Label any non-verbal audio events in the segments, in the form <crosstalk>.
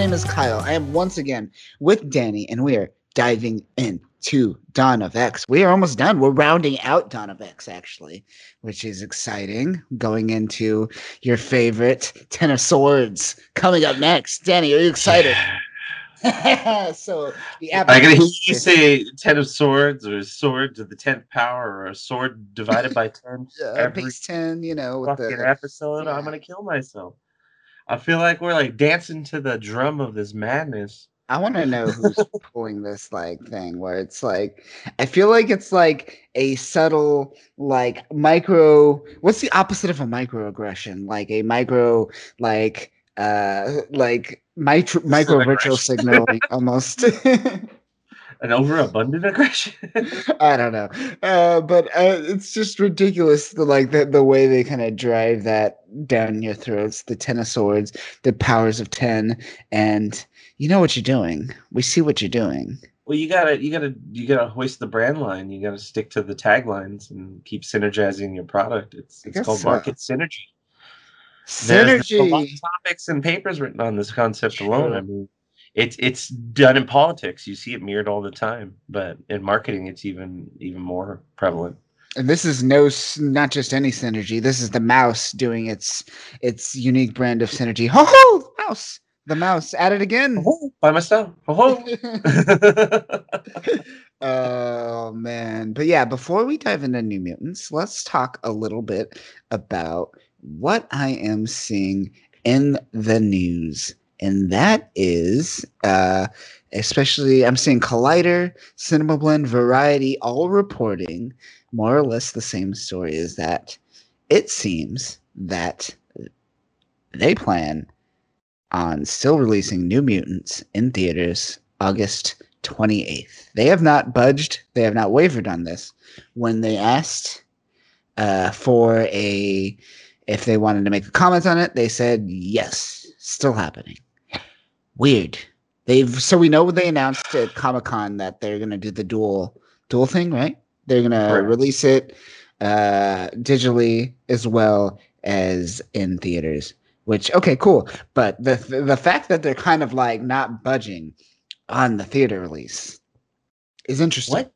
name is Kyle. I am once again with Danny, and we are diving into Dawn of X. We are almost done. We're rounding out Dawn of X, actually, which is exciting. Going into your favorite Ten of Swords coming up next. Danny, are you excited? <sighs> <laughs> so the I can hear you say ten of swords or sword to the tenth power or a sword divided by <laughs> ten. uh, every ten, you know, with the episode. I'm gonna kill myself. I feel like we're like dancing to the drum of this madness. I want to know <laughs> who's pulling this like thing where it's like I feel like it's like a subtle like micro what's the opposite of a microaggression? Like a micro like uh like micro micro virtual signaling <laughs> almost. <laughs> An overabundant aggression. <laughs> I don't know. Uh but uh, it's just ridiculous the like the, the way they kind of drive that down your throats, the ten of swords, the powers of ten, and you know what you're doing. We see what you're doing. well, you gotta, you gotta, you gotta hoist the brand line. You gotta stick to the taglines and keep synergizing your product. It's it's called so. market synergy. There's a lot Synergy. of topics and papers written on this concept alone. I mean, it's it's done in politics. You see it mirrored all the time, but in marketing, it's even even more prevalent. And this is no, not just any synergy. This is the mouse doing its its unique brand of synergy. Ho ho, mouse! The mouse at it again. Oh, by myself. Oh. <laughs> <laughs> oh man, but yeah. Before we dive into New Mutants, let's talk a little bit about what I am seeing in the news, and that is, uh, especially I'm seeing Collider, Cinema Blend, Variety, all reporting more or less the same story. Is that it seems that they plan on still releasing New Mutants in theaters August 28th. They have not budged, they have not wavered on this. When they asked uh, for a if they wanted to make a comment on it, they said yes, still happening. Weird. They've so we know they announced at Comic Con that they're gonna do the dual dual thing, right? They're gonna Correct. release it uh, digitally as well as in theaters. Which okay, cool. But the the fact that they're kind of like not budging on the theater release is interesting. what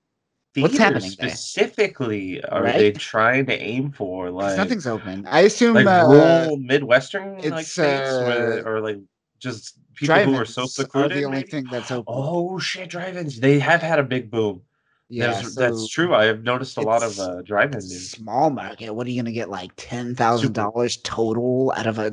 What's happening there? specifically are Right? they trying to aim for? Like nothing's open. I assume like uh, rural midwestern like it's, states, where, uh, or like just people who are so secluded. the only maybe? thing that's open. Oh shit, drive-ins! They have had a big boom. yeah, that's, so that's true. I have noticed a lot of uh, drive-in news. Small market. What are you gonna get? Like ten thousand dollars total out of a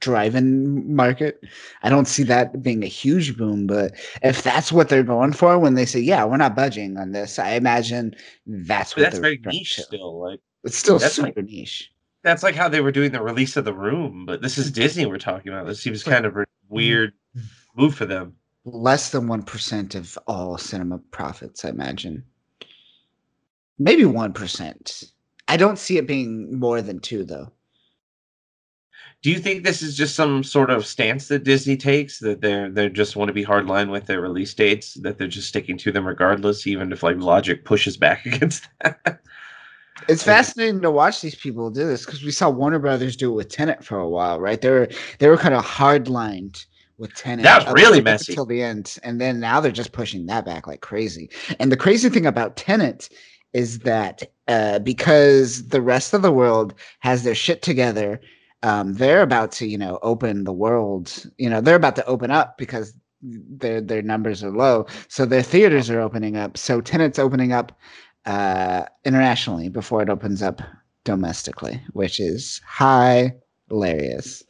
drive-in market? I don't see that being a huge boom. But if that's what they're going for when they say, "Yeah, we're not budging on this," I imagine that's But what that's they're very niche to. still. Like It's still that's super like- niche. That's like how they were doing the release of the room, but this is Disney we're talking about. This seems kind of a mm-hmm. weird move for them. less than 1% of all cinema profits, I imagine. Maybe 1%. I don't see it being more than 2 though. Do you think this is just some sort of stance that Disney takes that they're they just want to be hardline with their release dates, that they're just sticking to them regardless, even if like logic pushes back <laughs> against that? It's fascinating to watch these people do this because we saw Warner Brothers do it with Tenet for a while, right? They were they were kind of hardlined with Tenet. That was really messy. until the end, and then now they're just pushing that back like crazy. And the crazy thing about Tenet is that uh, because the rest of the world has their shit together, um, they're about to you know open the world. You know they're about to open up because their their numbers are low, so their theaters are opening up. So Tenet's opening up uh, internationally before it opens up domestically, which is high hilarious.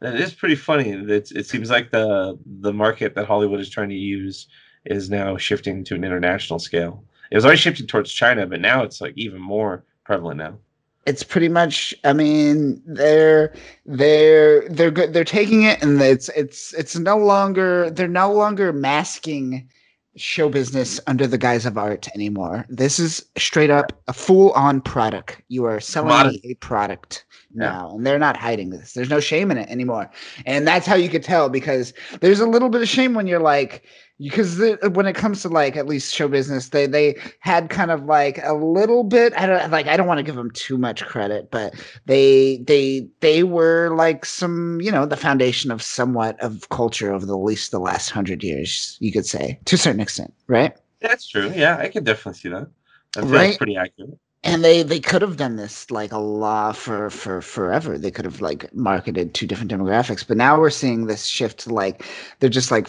That is pretty funny. It's, it seems like the the market that Hollywood is trying to use is now shifting to an international scale. It was already shifting towards China, but now it's like even more prevalent now. It's pretty much. I mean, they're they're they're good. They're taking it, and it's it's it's no longer. They're no longer masking show business under the guise of art anymore. This is straight up a full on product. You are selling Commodity. a product Yeah. now, and they're not hiding this. There's no shame in it anymore, and that's how you could tell because there's a little bit of shame when you're like, because when it comes to like at least show business they they had kind of like a little bit i don't like i don't want to give them too much credit but they they they were like some you know the foundation of somewhat of culture over the least the last hundred years you could say to a certain extent right? That's true yeah i can definitely see that. That right? pretty accurate. And they they could have done this like a lot for for forever. They could have like marketed two different demographics but now we're seeing this shift to like they're just like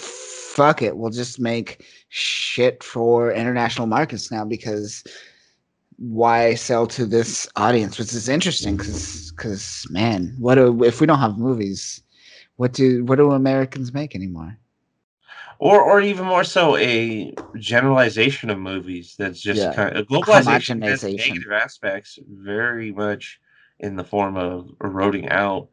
fuck it, we'll just make shit for international markets now because why sell to this audience? Which is interesting because because man, what do if we don't have movies? What do what do Americans make anymore? Or or even more so, a generalization of movies that's just yeah. kind of a globalization has negative aspects very much in the form of eroding out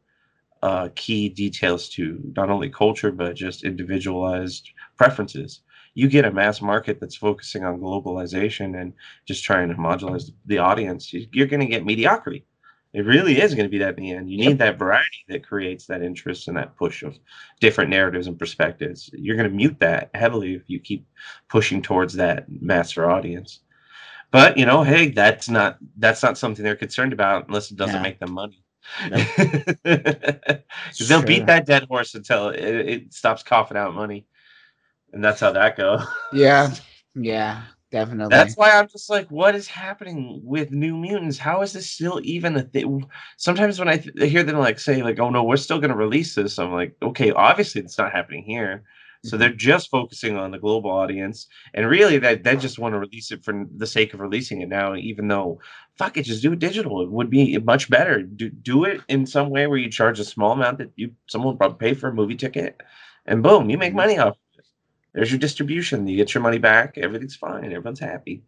uh, key details to not only culture but just individualized preferences. You get a mass market that's focusing on globalization and just trying to homogenize the audience. You're going to get mediocrity. It really is going to be that in the end. You need that variety that creates that interest and that push of different narratives and perspectives. You're going to mute that heavily if you keep pushing towards that master audience. But you know, hey, that's not that's not something they're concerned about unless it doesn't yeah. make them money. Because <laughs> they'll beat that dead horse until it, it, stops coughing out money, and that's how that goes. Yeah, <laughs> yeah, definitely. That's why I'm just like, what is happening with New Mutants? How is this still even a thing? Sometimes when I th- hear them like say like, "Oh no, we're still going to release this," I'm like, okay, obviously it's not happening here. So they're just focusing on the global audience, and really, that they just want to release it for the sake of releasing it now. Even though, fuck it, just do it digital. It would be much better. Do do it in some way where you charge a small amount that you someone probably pay for a movie ticket, and boom, you make mm-hmm. money off. It. There's your distribution. You get your money back. Everything's fine. Everyone's happy.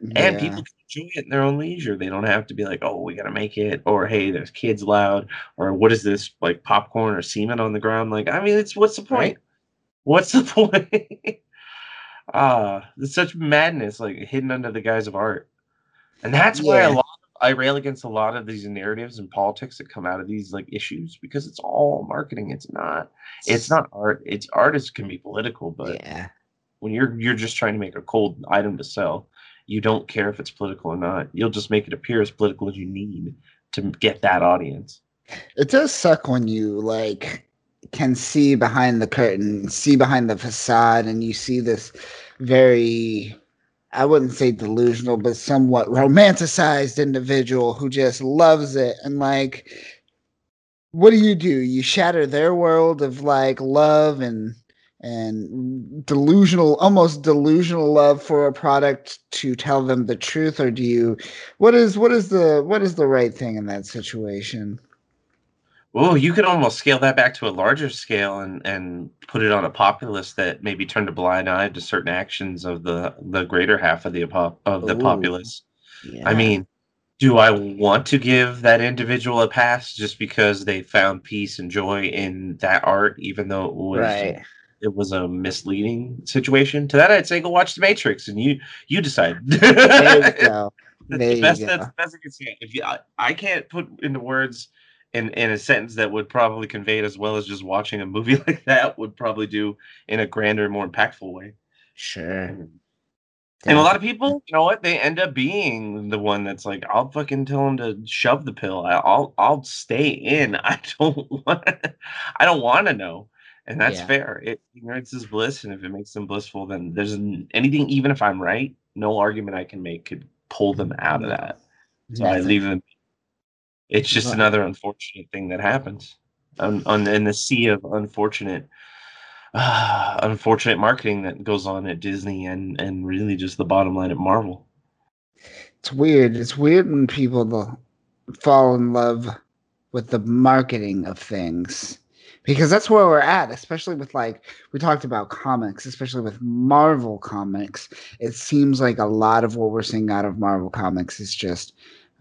Yeah. And people can enjoy it in their own leisure. They don't have to be like, oh, we gotta make it, or hey, there's kids loud, or what is this like popcorn or semen on the ground? Like, I mean, it's what's the point? Right? What's the <laughs> point? Ah, it's such madness, like hidden under the guise of art, and that's why a lot. Of, I rail against a lot of these narratives and politics that come out of these like issues because it's all marketing. It's not. It's not art. It's artists can be political, but yeah. when you're you're just trying to make a cold item to sell, you don't care if it's political or not. You'll just make it appear as political as you need to get that audience. It does suck when you like can see behind the curtain, see behind the facade, and you see this very I wouldn't say delusional, but somewhat romanticized individual who just loves it. And like, what do you do? You shatter their world of like love and and delusional, almost delusional love for a product to tell them the truth, or do you? What is what is the what is the right thing in that situation? Oh, you could almost scale that back to a larger scale and and put it on a populace that maybe turned a blind eye to certain actions of the the greater half of the of the Ooh, populace. Yeah. I mean, do I want to give that individual a pass just because they found peace and joy in that art, even though it was right. it was a misleading situation? To that, I'd say go watch The Matrix, and you you decide. there you <laughs> go. There the best, That's the best I can say. If you, I, I can't put into words in in a sentence that would probably convey it as well as just watching a movie <laughs> like that would probably do in a grander, more impactful way. Sure. And a lot of people, you know what? They end up being the one that's like, "I'll fucking tell them to shove the pill. I'll I'll stay in. <laughs> I don't want. I don't want to know." And that's yeah. fair. It, ignorance is bliss, and if it makes them blissful, then there's anything. Even if I'm right, no argument I can make could pull them out of mm-hmm. that. So Nothing. I leave them it's just right. another unfortunate thing that happens on, on in the sea of unfortunate uh, <sighs> unfortunate marketing that goes on at Disney and and really just the bottom line at Marvel. It's weird. It's weird when people fall in love with the marketing of things because that's where we're at especially with like we talked about comics especially with marvel comics it seems like a lot of what we're seeing out of marvel comics is just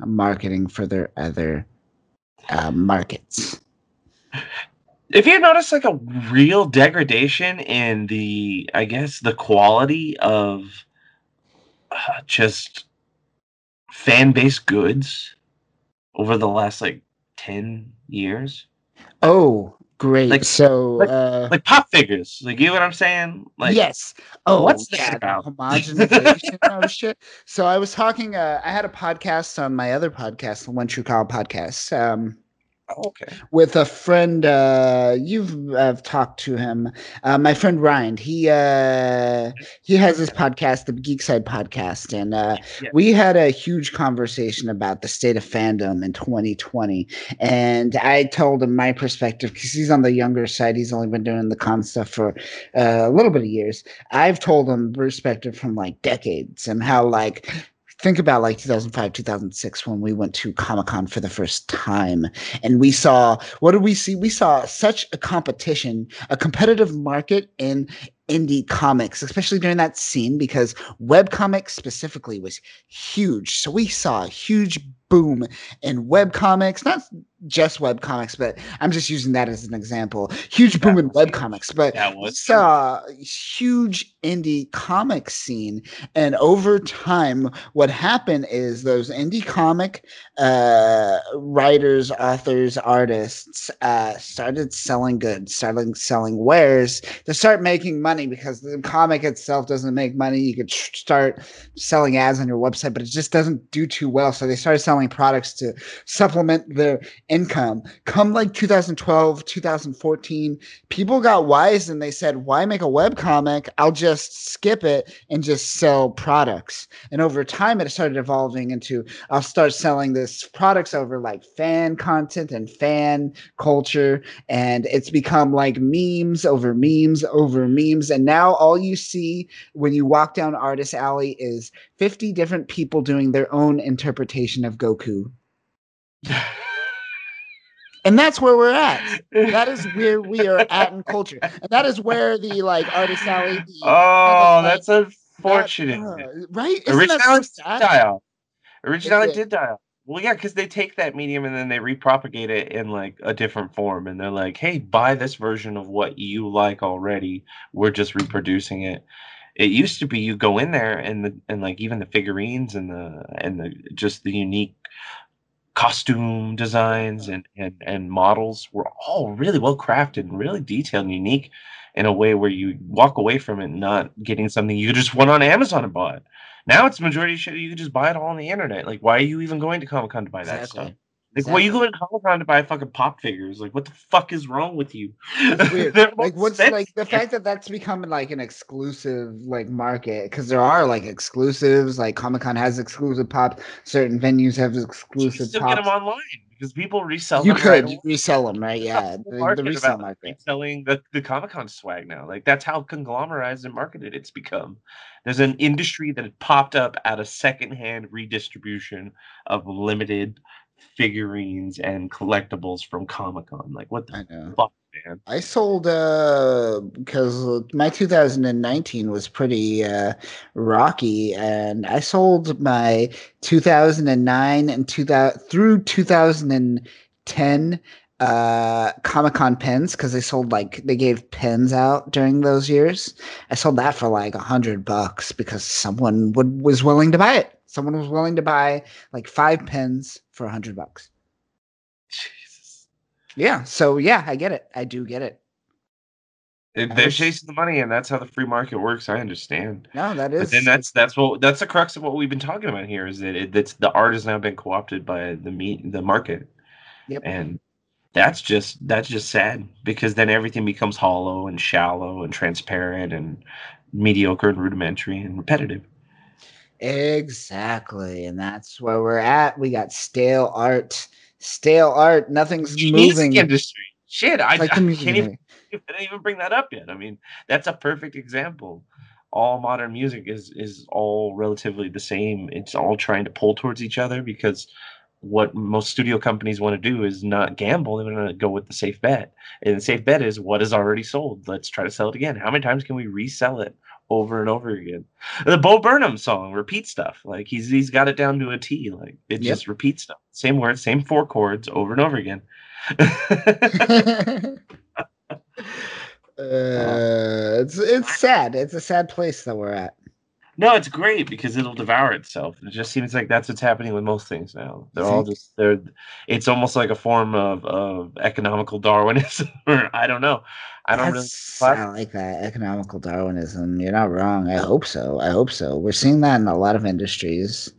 marketing for their other uh, markets. If you notice like a real degradation in the, I guess, the quality of uh, just fan based goods over the last like 10 years? Oh, Great. Like- so, like- uh, Like pop figures. Like you know what I'm saying? Like yes. Oh, what's yeah, about? homogenization <laughs> oh shit. So I was talking. Uh, I had a podcast on my other podcast, the One True Call podcast. Um, okay. with a friend uh you've uh, talked to him uh, my friend ryan he uh he has this podcast the geek side podcast and uh Yeah. we had a huge conversation about the state of fandom in 2020 and i told him my perspective because he's on the younger side he's only been doing the con stuff for uh, a little bit of years i've told him perspective from like decades and how like think about like 2005 2006 when we went to comic-con for the first time and we saw what did we see? We saw such a competition a competitive market in indie comics especially during that scene because webcomics specifically was huge. So we saw a huge boom in webcomics not just webcomics but i'm just using that as an example huge boom That in was huge. webcomics but That was saw a huge indie comic scene and over time what happened is those indie comic uh, writers authors artists uh, started selling goods started selling wares to start making money because the comic itself doesn't make money you could start selling ads on your website but it just doesn't do too well so they started selling products to supplement their income come like 2012 2014 people got wise and they said, why make a web comic? I'll just skip it and just sell products. And over time, it started evolving into I'll start selling this products over like fan content and fan culture. And it's become like memes over memes over memes. And now all you see when you walk down Artist Alley is 50 different people doing their own interpretation of Goku. <laughs> And that's where we're at. That is where we are at in culture. And that is where the like Artist Alley. The, Oh, like, that's unfortunate. uh, right? Isn't that so Originality did sad? die off. Originality did. did die off. Well, yeah, because they take that medium and then they repropagate it in like a different form, and they're like, "Hey, buy this version of what you like already. We're just reproducing it." It used to be you go in there and the and like even the figurines and the and the just the unique costume designs and and and models were all really well crafted and really detailed and unique in a way where you walk away from it not getting something you just went on Amazon and bought. Now it's majority shit you can just buy it all on the internet. Like, why are you even going to Comic Con to buy that Exactly. stuff? Like, why are you Exactly. going to Comic Con to buy fucking pop figures? Like, what the fuck is wrong with you? It's <laughs> weird. Like what's like the fact that that's becoming like an exclusive like market because there are like exclusives like Comic Con has exclusive pop certain venues have exclusive. You still get them online because people resell You them. right could away. resell them right yeah the, the about market Selling the, the Comic Con swag now. Like that's how conglomerized and marketed it's become. There's an industry that popped up out of secondhand redistribution of limited figurines and collectibles from Comic Con. Like what the fuck, man? I sold uh because my 2019 was pretty uh rocky and I sold my 2009 and 2000 through 2010 uh Comic-Con pens because they sold like they gave pens out during those years. I sold that for like a hundred bucks because someone would was willing to buy it. Someone was willing to buy like five pens for a hundred bucks. Jesus. Yeah, so yeah, I get it. I do get it. They're was- chasing the money, and that's how the free market works. I understand. No, that is But then that's that's what that's the crux of what we've been talking about here is that it, it's the art has now been co-opted by the meat the market, Yep. and that's just that's just sad because then everything becomes hollow and shallow and transparent and mediocre and rudimentary and repetitive. Exactly. And that's where we're at. We got stale art. Stale art. Nothing's The moving. music industry, shit, I, Like I can't even, <laughs> I didn't even bring that up yet. I mean, that's a perfect example. All modern music is is all relatively the same. It's all trying to pull towards each other because what most studio companies want to do is not gamble. They want to go with the safe bet. And the safe bet is what is already sold. Let's try to sell it again. How many times can we resell it over and over again? The Bo Burnham song, repeat stuff. Like he's he's got it down to a T. Like it Yep. just repeats stuff. Same words, same four chords over and over again. <laughs> <laughs> uh, it's it's sad. It's a sad place that we're at. No, it's great because it'll devour itself. It just seems like that's what's happening with most things now. They're all just they're. It's almost like a form of of economical Darwinism, <laughs> or I don't know. I don't That's, really. I like that economical Darwinism. You're not wrong. I hope so. I hope so. We're seeing that in a lot of industries.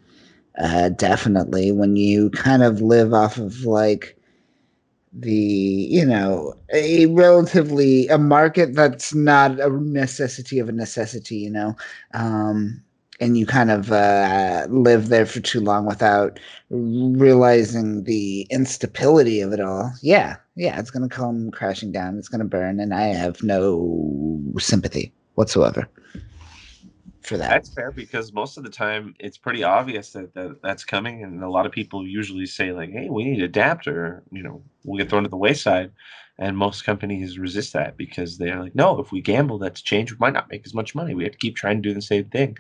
Uh, definitely, when you kind of live off of like the you know a relatively a market that's not a necessity of a necessity you know um and you kind of uh, live there for too long without realizing the instability of it all. Yeah yeah it's going to come crashing down it's going to burn and i have no sympathy whatsoever for that. That's fair because most of the time it's pretty obvious that, that that's coming, and a lot of people usually say like, "Hey, we need to adapt," or you know, we'll get thrown to the wayside. And most companies resist that because they're like, "No, if we gamble that to change, we might not make as much money. We have to keep trying to do the same thing."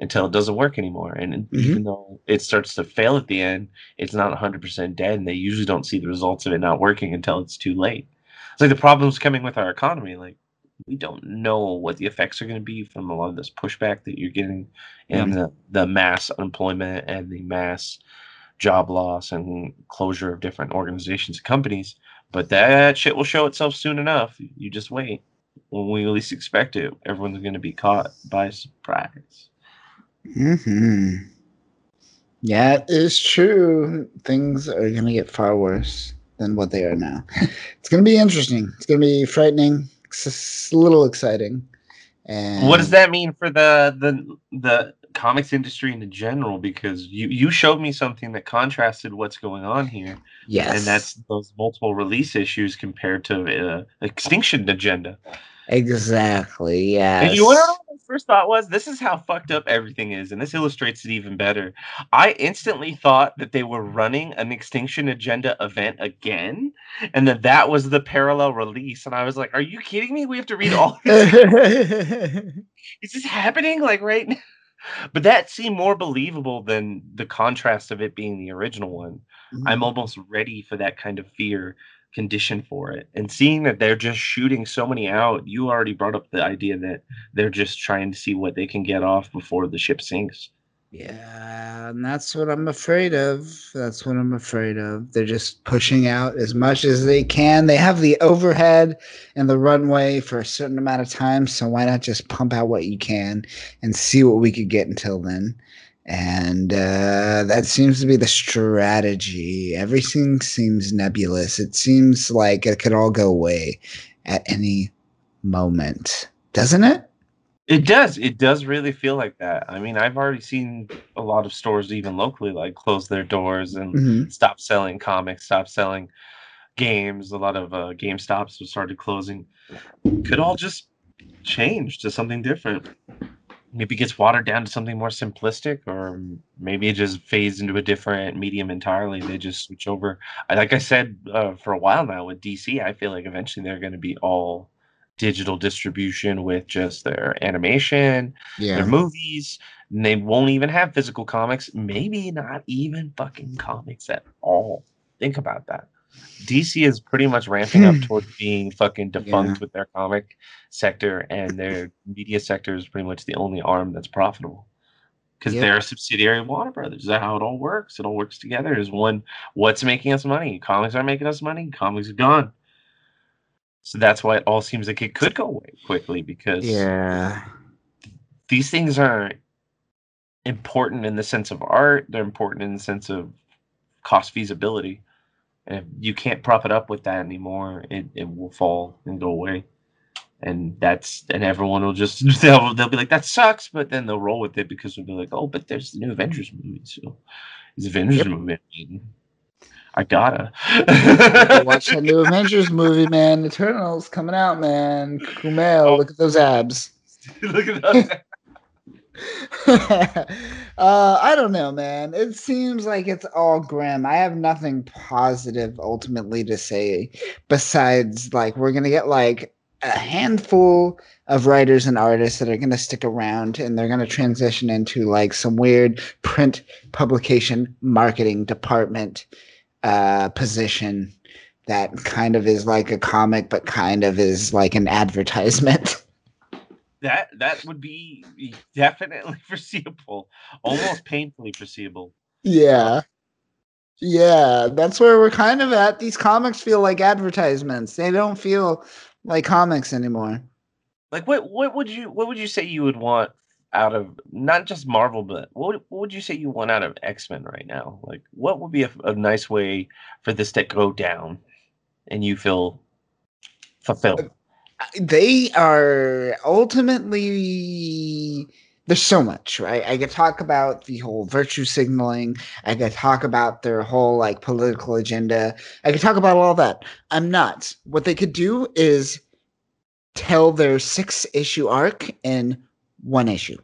until it doesn't work anymore. And mm-hmm. even though it starts to fail at the end, it's not 100% dead. And they usually don't see the results of it not working until it's too late. It's like the problems coming with our economy. Like we don't know what the effects are going to be from a lot of this pushback that you're getting and the, the mass unemployment and the mass job loss and closure of different organizations and companies. But that shit will show itself soon enough. You just wait. When we least expect it, everyone's going to be caught by surprise. Hmm. Yeah, it is true. Things are going to get far worse than what they are now. <laughs> it's going to be interesting. It's going to be frightening a little exciting. And what does that mean for the the the comics industry in general? Because you you showed me something that contrasted what's going on here. Yes, and that's those multiple release issues compared to uh, Extinction Agenda. Exactly. Yeah. You want to know what my first thought was? This is how fucked up everything is, and this illustrates it even better. I instantly thought that they were running an Extinction Agenda event again, and that that was the parallel release. And I was like, "Are you kidding me? We have to read all <laughs> this? is this happening like right now?" But that seemed more believable than the contrast of it being the original one. Mm-hmm. I'm almost ready for that kind of fear condition for it. And seeing that they're just shooting so many out, you already brought up the idea that they're just trying to see what they can get off before the ship sinks. Yeah, and that's what I'm afraid of. That's what I'm afraid of. They're just pushing out as much as they can. They have the overhead and the runway for a certain amount of time, so why not just pump out what you can and see what we could get until then? And uh, that seems to be the strategy. Everything seems nebulous. It seems like it could all go away at any moment, doesn't it? It does. It does really feel like that. I mean, I've already seen a lot of stores, even locally, like close their doors and mm-hmm. stop selling comics, stop selling games. A lot of uh, Game Stops have started closing. Could all just change to something different maybe gets watered down to something more simplistic or maybe it just fades into a different medium entirely they just switch over. Like i said uh, for a while now with dc i feel like eventually they're going to be all digital distribution with just their animation yeah. their movies and they won't even have physical comics maybe not even fucking comics at all. Think about that DC is pretty much ramping up hmm. towards being fucking defunct yeah. with their comic sector, and their media sector is pretty much the only arm that's profitable because they're a subsidiary of Warner Brothers. Is that how it all works? It all works together. Is one what's making us money? Comics are making us money. Comics are gone. So that's why it all seems like it could go away quickly because yeah, these things are important in the sense of art. They're important in the sense of cost feasibility and if you can't prop it up with that anymore, it, it will fall and go away. And that's and everyone will just <laughs> they'll, they'll be like that sucks, but then they'll roll with it because they'll be like, oh, but there's the new Avengers movie, so it's Avengers yep. movie. I gotta watch that new <laughs> Avengers movie, man. Eternals coming out, man. Kumail, oh. look at those abs. <laughs> look at those. <laughs> uh, I don't know, man. It seems like it's all grim. I have nothing positive ultimately to say besides like we're gonna get like a handful of writers and artists that are going to stick around and they're going to transition into like some weird print publication marketing department uh, position that kind of is like a comic but kind of is like an advertisement <laughs> that that would be definitely <laughs> foreseeable, almost painfully foreseeable. Yeah. Yeah, that's where we're kind of at. These comics feel like advertisements. They don't feel like comics anymore. Like what what would you what would you say you would want out of not just Marvel, but what would, what would you say you want out of X Men right now? Like, what would be a, a, nice way for this to go down, and you feel fulfilled? They are ultimately. There's so much, right? I could talk about the whole virtue signaling. I could talk about their whole like political agenda. I could talk about all that. I'm not. What they could do is tell their six issue arc in one issue.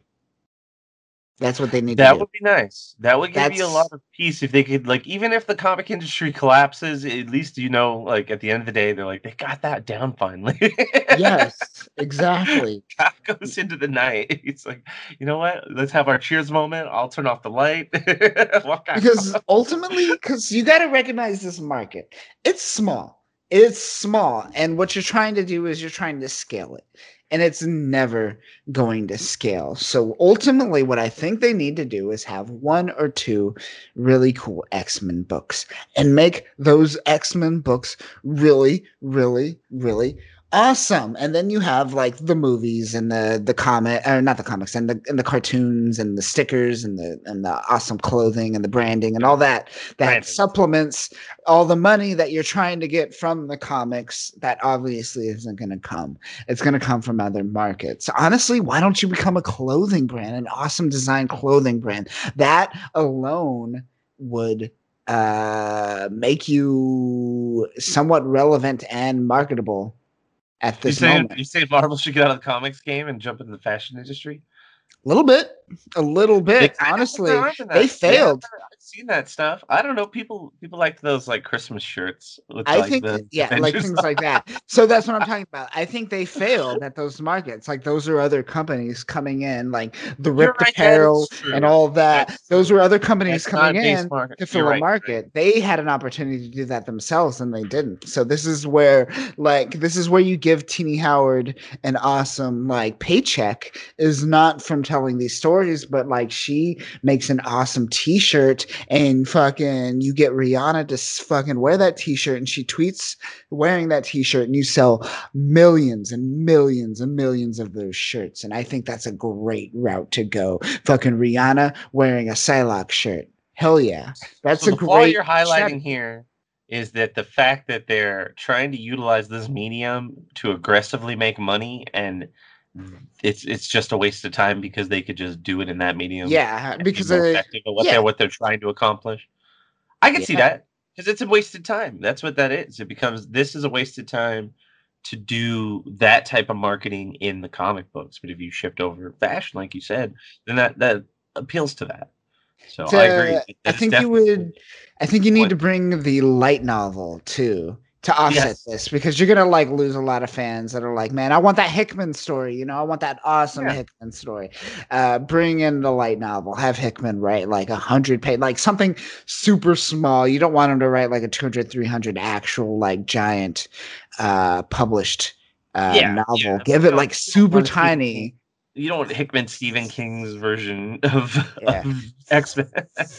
That's what they need that would be nice. That would give That's... you a lot of peace if they could like even if the comic industry collapses, at least you know, like at the end of the day, they're like, they got that down finally. yes, <laughs> exactly. God goes into the night. <laughs> It's like, you know what? Let's have our cheers moment. I'll turn off the light. <laughs> because ultimately, because you gotta recognize this market. It's small. It's small. And what you're trying to do is you're trying to scale it and it's never going to scale. So ultimately, what I think they need to do is have one or two really cool X Men books and make those X Men books really, really, really awesome. And then you have like the movies and the the comic or not the comics and the and the cartoons and the stickers and the and the awesome clothing and the branding and all that that Brandon. supplements all the money that you're trying to get from the comics. That obviously isn't going to come. It's going to come from other markets. Honestly why don't you become a clothing brand an awesome design clothing brand? That alone would uh make you somewhat relevant and marketable at this you say, moment. You say Marvel should get out of the comics game and jump into the fashion industry? A little bit, a little bit. Honestly, they failed. Seen that stuff. I don't know. People people like those like Christmas shirts. With, I like, think, the, yeah, like things like <laughs> that. So that's what I'm talking about. I think they failed at those markets. Like those are other companies coming in, like the RIPT right, Apparel and all that. That's those were other companies coming in to fill a right, market. Right. They had an opportunity to do that themselves, and they didn't. So this is where, like, this is where you give Tini Howard an awesome like paycheck is not from telling these stories, but like she makes an awesome T-shirt, and fucking you get Rihanna to fucking wear that T-shirt, and she tweets wearing that T-shirt, and you sell millions and millions and millions of those shirts, and I think that's a great route to go. Fucking Rihanna wearing a Psylocke shirt. Hell yeah, that's so a great. All you're highlighting here is that the fact that they're trying to utilize this medium to aggressively make money and it's it's just a waste of time because they could just do it in that medium. Yeah, because be uh, what yeah. they're what they're trying to accomplish. I can yeah. see that because it's a wasted time. That's what that is. It becomes this is a wasted time to do that type of marketing in the comic books. But if you shift over fashion, like you said, then that that appeals to that. So to, I agree. I think you would. I think you need to bring the light novel too to offset yes. this because you're gonna like lose a lot of fans that are like, man, I want that Hickman story. You know, I want that awesome yeah. Hickman story. Uh, bring in the light novel. Have Hickman write like a hundred page, like something super small. You don't want him to write like a 200, 300 actual like giant uh, published uh, yeah, novel. Yeah. Give it like super tiny you don't want Hickman Stephen King's version of, yeah. of X Men.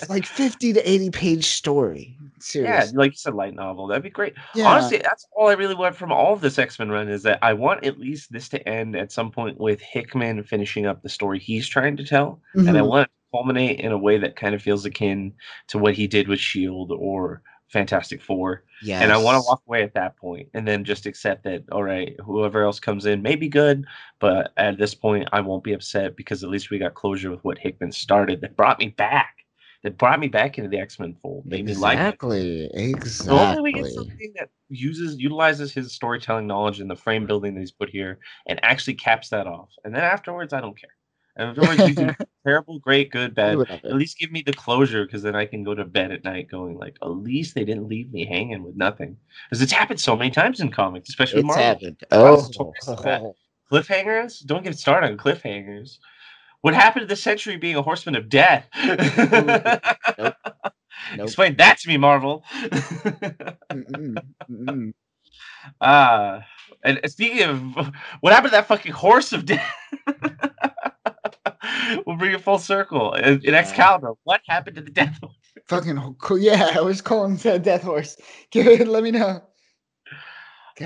like fifty to eighty page story. Yeah, like you said, light novel. That'd be great. Yeah. Honestly, that's all I really want from all of this X Men run is that I want at least this to end at some point with Hickman finishing up the story he's trying to tell, mm-hmm. and I mm-hmm. want it to culminate in a way that kind of feels akin to what he did with Shield or Fantastic Four. Yeah. And I want to walk away at that point and then just accept that, all right, whoever else comes in may be good, but at this point, I won't be upset because at least we got closure with what Hickman started that brought me back. That brought me back into the X Men fold. Made exactly, me like Exactly. Exactly. Only we get something that uses utilizes his storytelling knowledge and the frame building that he's put here and actually caps that off. And then afterwards, I don't care. And afterwards, you do <laughs> terrible, great, good, bad. At least give me the closure because then I can go to bed at night going like, at least they didn't leave me hanging with nothing. Because it's happened so many times in comics, especially it's Marvel. Happened. Oh. Cliffhangers? Don't get started on cliffhangers. What happened to the century being a horseman of death? <laughs> nope. Nope. Explain that to me, Marvel. mm-mm. Mm-mm. Uh, and speaking of what happened to that fucking horse of death? <laughs> we'll bring it full circle. In, in Excalibur, what happened to the Death Horse? Fucking. Yeah, I was calling the Death Horse. <laughs> Give it. Let me know.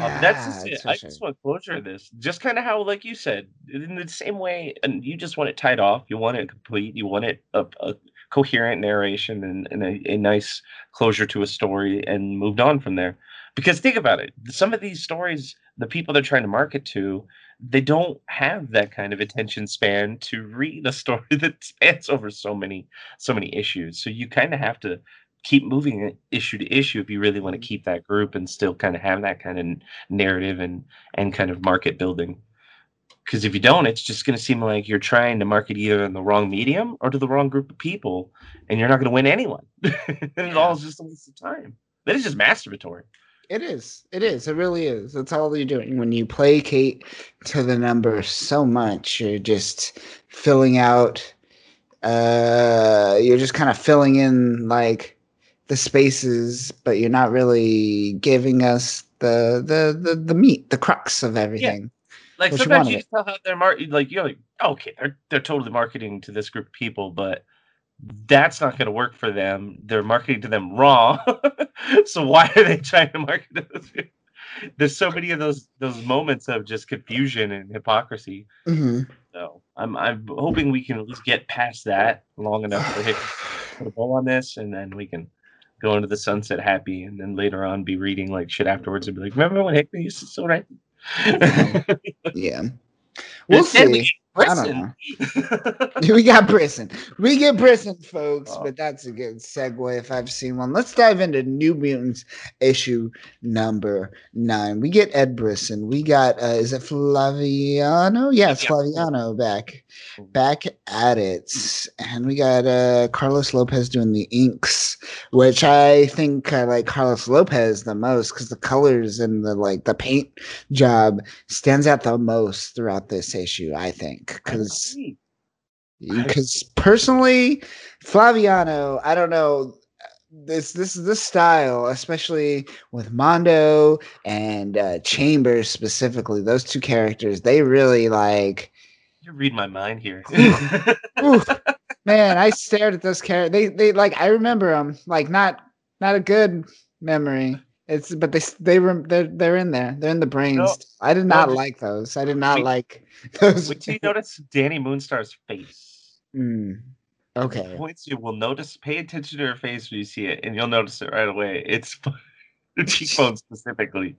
Um, that's just it. I just want closure of this. Just kind of how, like you said, in the same way, and you just want it tied off. You want it complete. You want it a, a coherent narration and, and a, a, nice closure to a story, and moved on from there. Because think about it, some of these stories, the people they're trying to market to, they don't have that kind of attention span to read a story <laughs> that spans over so many so many issues. So you kind of have to keep moving issue to issue if you really want to mm-hmm. keep that group and still kind of have that kind of narrative and and kind of market building. Because if you don't it's just going to seem like you're trying to market either in the wrong medium or to the wrong group of people and you're not going to win anyone. <laughs> And it all is just a waste of time. That is just masturbatory. It is. It is. It really is. That's all you're doing. When you placate to the number so much you're just filling out uh you're just kind of filling in like the spaces, but you're not really giving us the the the, the meat, the crux of everything. Yeah. Like sometimes you, you tell how they're mar- like you're like, okay, they're they're totally marketing to this group of people, but that's not going to work for them. They're marketing to them wrong. <laughs> so why are they trying to market to those people? There's so many of those those moments of just confusion and hypocrisy. Mm-hmm. So I'm I'm hoping we can at least get past that long enough to hit <sighs> put a bow on this, and then we can go into the sunset happy, and then later on be reading like shit afterwards and be like, remember when Hickman used to so right? yeah. <laughs> We'll see. Brisson. <laughs> we got Brisson. We get Brisson, folks, oh. but that's a good segue if I've seen one. Let's dive into New Mutants issue number nine. We get Ed Brisson. We got uh, is it Flaviano? Yes, yeah. Flaviano back back at it. And we got uh Carlos Lopez doing the inks, which I think I like Carlos Lopez the most because the colors and the like the paint job stands out the most throughout this issue, I think because because personally, Flaviano, I don't know this this this style, especially with Mondo and uh, Chambers specifically, those two characters, they really like. You read my mind here. <laughs> man, I stared at those characters. They they like I remember them like not not a good memory. It's but they they were they're they're in there. They're in the brains. No, I did not no, like those. I did not wait, like <laughs> those. Would you notice Dani Moonstar's face? Mm, okay. Points you will notice. Pay attention to her face when you see it, and you'll notice it right away. It's <laughs> the cheekbones <laughs> specifically.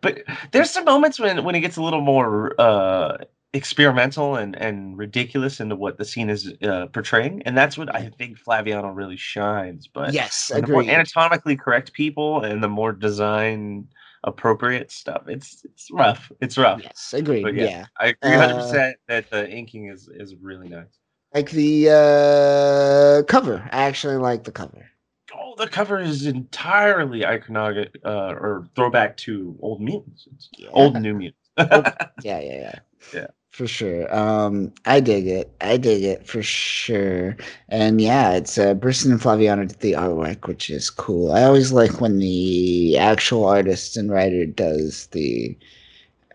But there's some moments when when it gets a little more uh experimental and and ridiculous into what the scene is uh, portraying, and that's what I think Flaviano really shines. But yes, agree. the more anatomically correct people and the more design appropriate stuff, it's it's rough. It's rough. Yes, agreed. Yeah, yeah, I agree 100 uh, percent that the inking is is really nice. Like the uh, cover, I actually like the cover. Oh, the cover is entirely iconographic uh, or throwback to old mutants, yeah. old new mutants. oh, <laughs> yeah, yeah, yeah. Yeah for sure. Um, I dig it. I dig it for sure. And yeah, it's uh, Brisson and Flaviano did the artwork, which is cool. I always like when the actual artist and writer does the,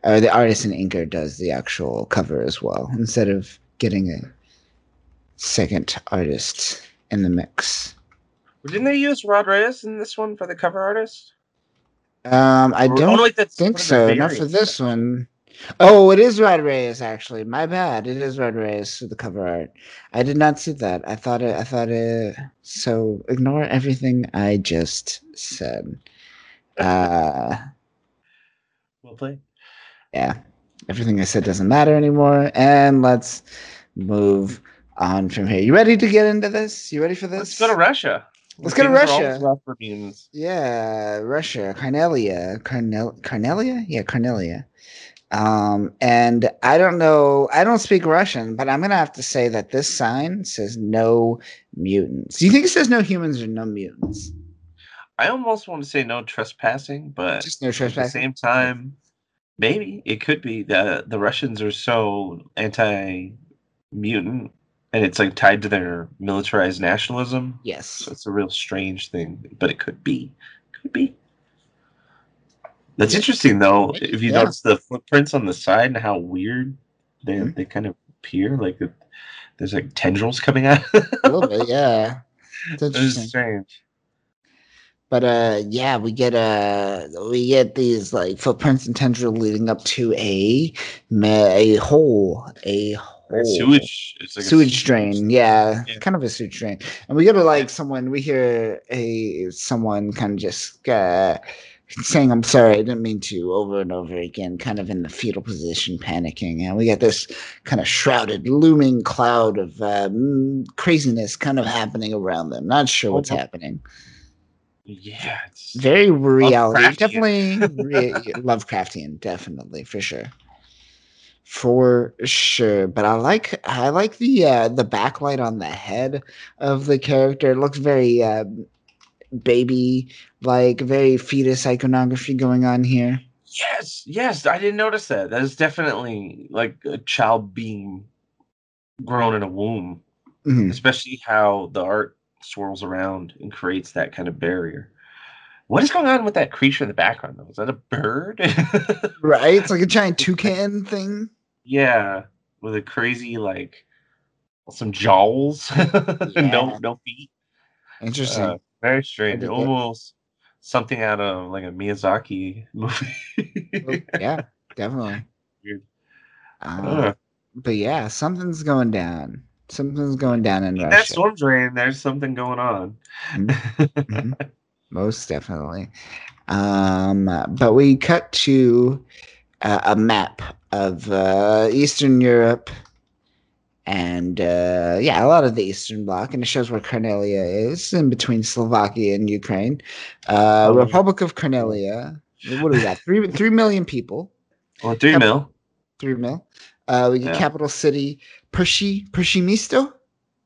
or the artist and inker does the actual cover as well, instead of getting a second artist in the mix. Didn't they use Rod Reyes in this one for the cover artist? Um, I don't like think so. Not for this one. Oh, it is Rod Reyes actually. My bad. It is Rod Reyes for the cover art. I did not see that. I thought it. I thought it. So ignore everything I just said. Uh, well played. Yeah, everything I said doesn't matter anymore. And let's move on from here. You ready to get into this? You ready for this? Let's go to Russia. Let's go to Russia. Yeah, Russia. Carnelia. Carnel- Carnelia? Yeah, Carnelia. Um, and I don't know, I don't speak Russian, but I'm gonna have to say that this sign says no mutants. Do you think it says no humans or no mutants? I almost want to say no trespassing, but just no trespassing. At the same time, maybe it could be that the Russians are so anti-mutant, and it's like tied to their militarized nationalism. Yes, so it's a real strange thing, but it could be, could be. That's interesting though. If you yeah. notice the footprints on the side and how weird they mm-hmm. they kind of appear, like there's like tendrils coming out. <laughs> a little bit, yeah. It's interesting. strange. But uh yeah, we get uh we get these like footprints and tendril leading up to a ma- a hole, a hole. Sewage. It's like a sewage drain, yeah, Yeah. kind of a sewage drain. And we get to like someone we hear a someone kind of just uh saying I'm sorry, I didn't mean to over and over again, kind of in the fetal position, panicking. And we get this kind of shrouded, looming cloud of um, craziness kind of happening around them. Not sure what's happening Yeah. It's, very reality Lovecraftian. definitely re- lovecraftian definitely for sure for sure but i like i like the uh the backlight on the head of the character it looks very uh baby like very fetus iconography going on here yes. Yes. I didn't notice that. That is definitely like a child being grown in a womb. Mhm. especially how the art swirls around and creates that kind of barrier. What is going on with that creature in the background though? Is that a bird? <laughs> right it's like a giant toucan thing yeah, with a crazy like some jowls. <laughs> Yeah. no no feet. interesting Uh, very strange. Almost something out of like a Miyazaki movie. Oh, yeah definitely um, Uh, but yeah something's going down something's going down in in russia that storm drain, there's something going on. Mhm. <laughs> most definitely um but we cut to uh, a map of uh eastern europe and uh yeah a lot of the eastern bloc and it shows where carnelia is in between slovakia and ukraine uh Oh. republic of carnelia what do we got three three million people Well, three Yep. mil. three mil uh we get Yeah. capital city pershi pershimisto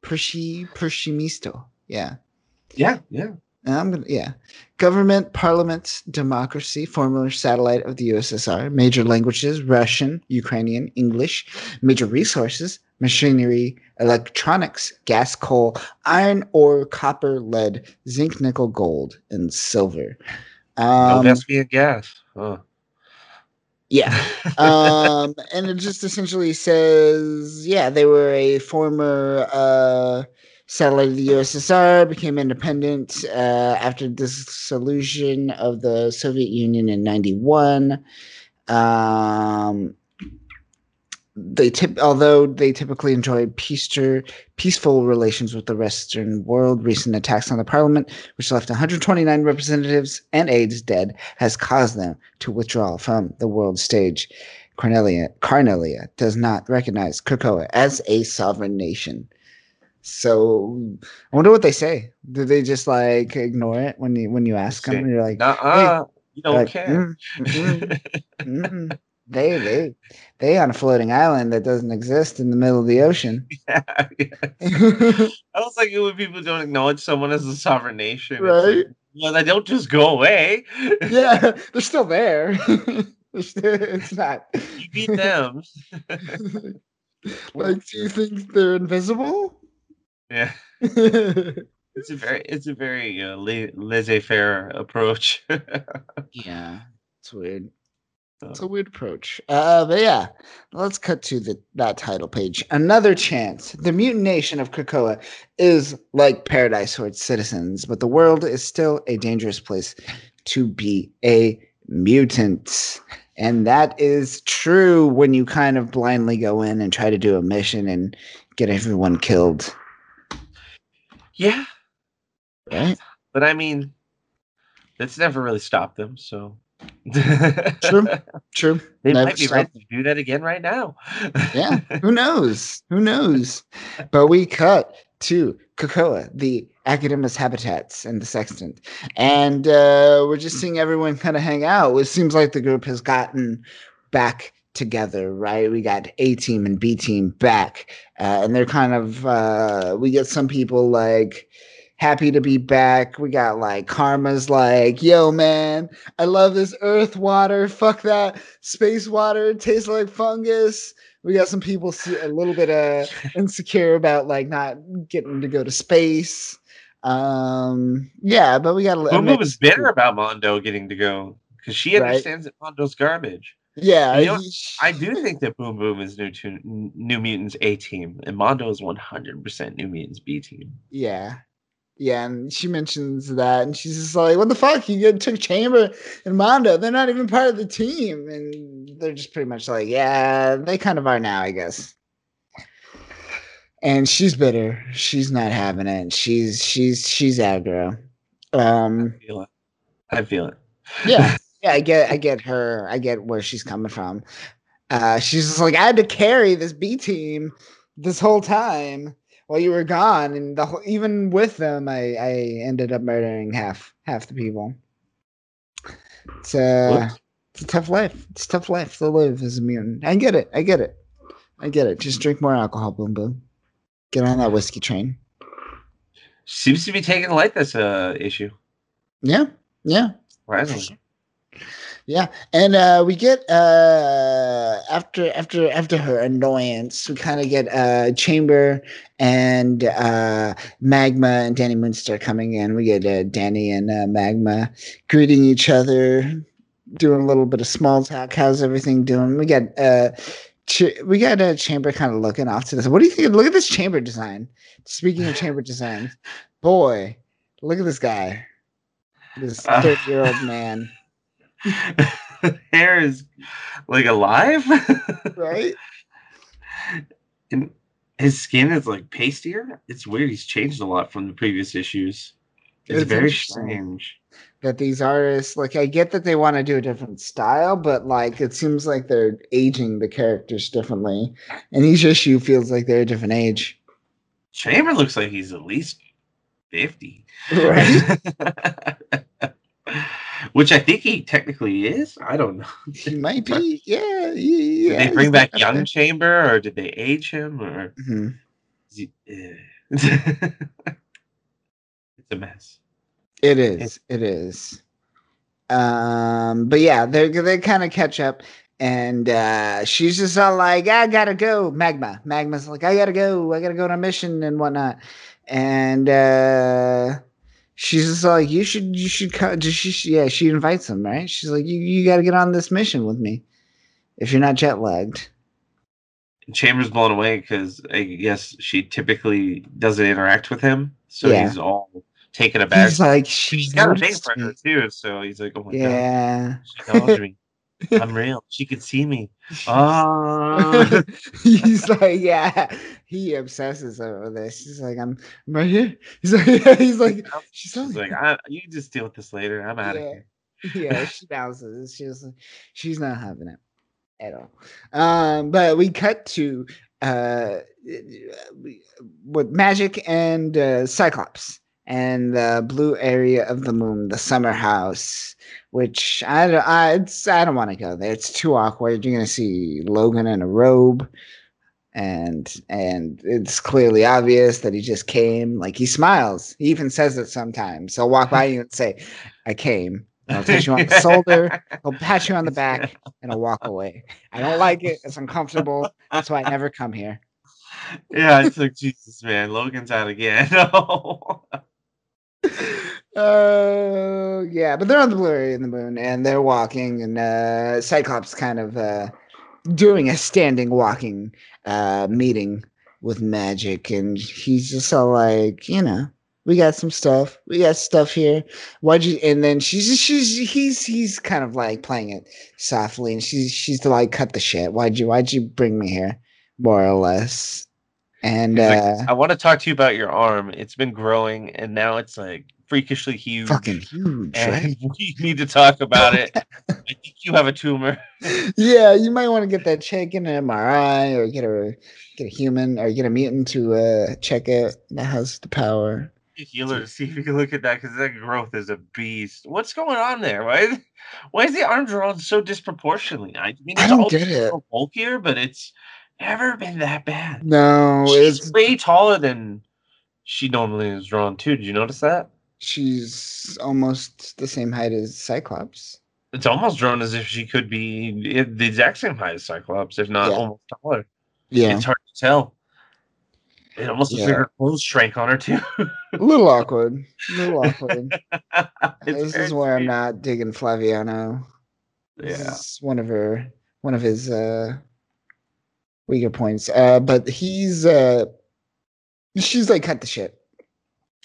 pershi pershimisto yeah Yeah, yeah. I'm gonna, yeah. Government, parliament, democracy, former satellite of the USSR. Major languages: Russian, Ukrainian, English. Major resources: machinery, electronics, gas, coal, iron ore, copper, lead, zinc, nickel, gold, and silver. No Um, gas via gas. Oh. yeah. um, and it just essentially says, yeah, they were a former uh, of the USSR, became independent uh, after the dissolution of the Soviet Union in '91. Um, they tip, although they typically enjoyed peaceful, peaceful relations with the Western world. Recent attacks on the parliament, which left 129 representatives and aides dead, has caused them to withdraw from the world stage. Carnelia, Carnelia does not recognize Krakoa as a sovereign nation. So I wonder what they say. Do they just like ignore it when you when you ask them? You're like, Nuh-uh, you don't like, care. "Mm, mm, mm." <laughs> they they they on a floating island that doesn't exist in the middle of the ocean. <laughs> yeah, yeah. <laughs> I was like, when people don't acknowledge someone as a sovereign nation, it's like, Right. well, they don't just go away. yeah, they're still there. It's not. you beat them. like, do you think they're invisible? Yeah, <laughs> it's a very, it's a very uh, laissez-faire approach. <laughs> yeah, it's weird. It's a weird approach. Uh, but yeah, let's cut to the that title page. Another chance. The mutant nation of Krakoa is like paradise for its citizens, but the world is still a dangerous place to be a mutant. And that is true when you kind of blindly go in and try to do a mission and get everyone killed, yeah, right? but I mean, that's never really stopped them. So True. <laughs> True. They Never might be ready to do that again right now. yeah <laughs> who knows who knows but we cut to Krakoa, the Akademos habitats and the sextant and uh, we're just seeing everyone kind of hang out it seems like the group has gotten back together right? We got a team and b team back uh, and they're kind of uh, we get some people like happy to be back. We got like karma's like yo man i love this earth water. Fuck that space water. It tastes like fungus. We got some people a little bit uh insecure about like not getting to go to space. Um yeah but we got a was of bitter about Mondo getting to go? Because she Right. understands that Mondo's garbage. Yeah, You know, I do think that Boom Boom is New to, New Mutants A team, and Mondo is one hundred percent New Mutants B team. Yeah. Yeah, and she mentions that, and she's just like, "What the fuck? You get took Chamber and Mondo. They're not even part of the team." And they're just pretty much like, "Yeah, they kind of are now, I guess." And she's bitter. She's not having it. She's she's she's aggro. Um, I feel it. I feel it. yeah, <laughs> yeah, I get I get her. I get where she's coming from. Uh, she's just like, I had to carry this B team this whole time while you were gone, and the whole, even with them, I I ended up murdering half half the people. It's uh, it's a tough life. It's a tough life to live as a mutant. I get it. I get it. I get it. Just drink more alcohol, boom boom. Get on that whiskey train. Seems to be taking light this uh issue. Yeah, yeah. Surprisingly. Yeah, and uh, we get uh, after after after her annoyance, we kind of get uh, Chamber and uh, Magma and Dani Moonstar coming in. We get uh, Dani and uh, Magma greeting each other, doing a little bit of small talk. How's everything doing? We got uh, Ch- we got a Chamber kind of looking off to this. What do you think? Look at this Chamber design. Speaking of Chamber design, boy, look at this guy, this Uh. thirty year old man. <laughs> Hair is like alive. right? <laughs> and his skin is like pastier. It's weird. He's changed a lot from the previous issues. It's, It's very strange. That these artists, like, I get that they want to do a different style, but like, it seems like they're aging the characters differently, and each issue feels like they're a different age. Chamber looks like he's at least fifty. Right? <laughs> Which I think he technically is. I don't know. he <laughs> might be, yeah. yeah Did they bring back young Chamber, or did they age him, or hmm he, eh. <laughs> it's a mess. It is. It is. Um, but yeah, they they kind of catch up, and uh, she's just all like, "I gotta go." Magma, Magma's like, "I gotta go. I gotta go on a mission and whatnot," and uh, she's just like, "You should, you should come." She, yeah, she invites him, right? She's like, "You, you gotta get on this mission with me if you're not jet lagged." Chamber's blown away because I guess she typically doesn't interact with him, so Yeah. he's all taken aback. He's like, "She's he's got a noticed for her too, so he's like, "Oh my god, Yeah. she knows me. I'm real. She could see me." Oh, <laughs> <laughs> he's like, yeah, he obsesses over this. He's like, I'm, I'm right here. He's like, <laughs> he's like, she's, like, I, "You just deal with this later. I'm out of here." yeah, she bounces. She's she's not having it at all. Um, but we cut to uh, with Magik and uh, Cyclops and the blue area of the moon, the summer house. Which I don't, I, I don't want to go there. It's too awkward. You're gonna see Logan in a robe, and and it's clearly obvious that he just came. Like he smiles. He even says it sometimes. He'll walk by you and say, "I came." I'll touch you on the shoulder. He'll pat you on the back, and I'll walk away. I don't like it. It's uncomfortable. That's why I never come here. yeah, it's like Jesus, man. Logan's out again. <laughs> Oh. Oh yeah, but they're on the blurry in the moon, and they're walking, and uh, Cyclops kind of uh, doing a standing walking uh, meeting with Magik, and he's just all like, you know, we got some stuff, we got stuff here. Why'd you? And then she's just, she's he's he's kind of like playing it softly, and she's she's like, cut the shit. Why'd you Why'd you bring me here? More or less. And He's like, uh, I want to talk to you about your arm. It's been growing, and now it's like freakishly huge. fucking huge, right? and <laughs> we need to talk about it. <laughs> I think you have a tumor. yeah, you might want to get that check in an MRI or get a get a human or get a mutant to uh check it that has the power. Healer to see if you can look at that because that growth is a beast. What's going on there? Why? Why is the arm drawn so disproportionately? I mean, I it's don't always get it. bulkier, but it's never been that bad. No, She's it's way taller than she normally is drawn too. Did you notice that? she's almost the same height as Cyclops. It's almost drawn as if she could be the exact same height as Cyclops, if not Yeah. almost taller. Yeah, It's hard to tell. It almost looks like her clothes shrank on her too. a little awkward. A little awkward. <laughs> This is where I'm not digging Flaviano. This Yeah. is one of her one of his uh weaker points. Uh, but he's uh, she's like, cut the shit.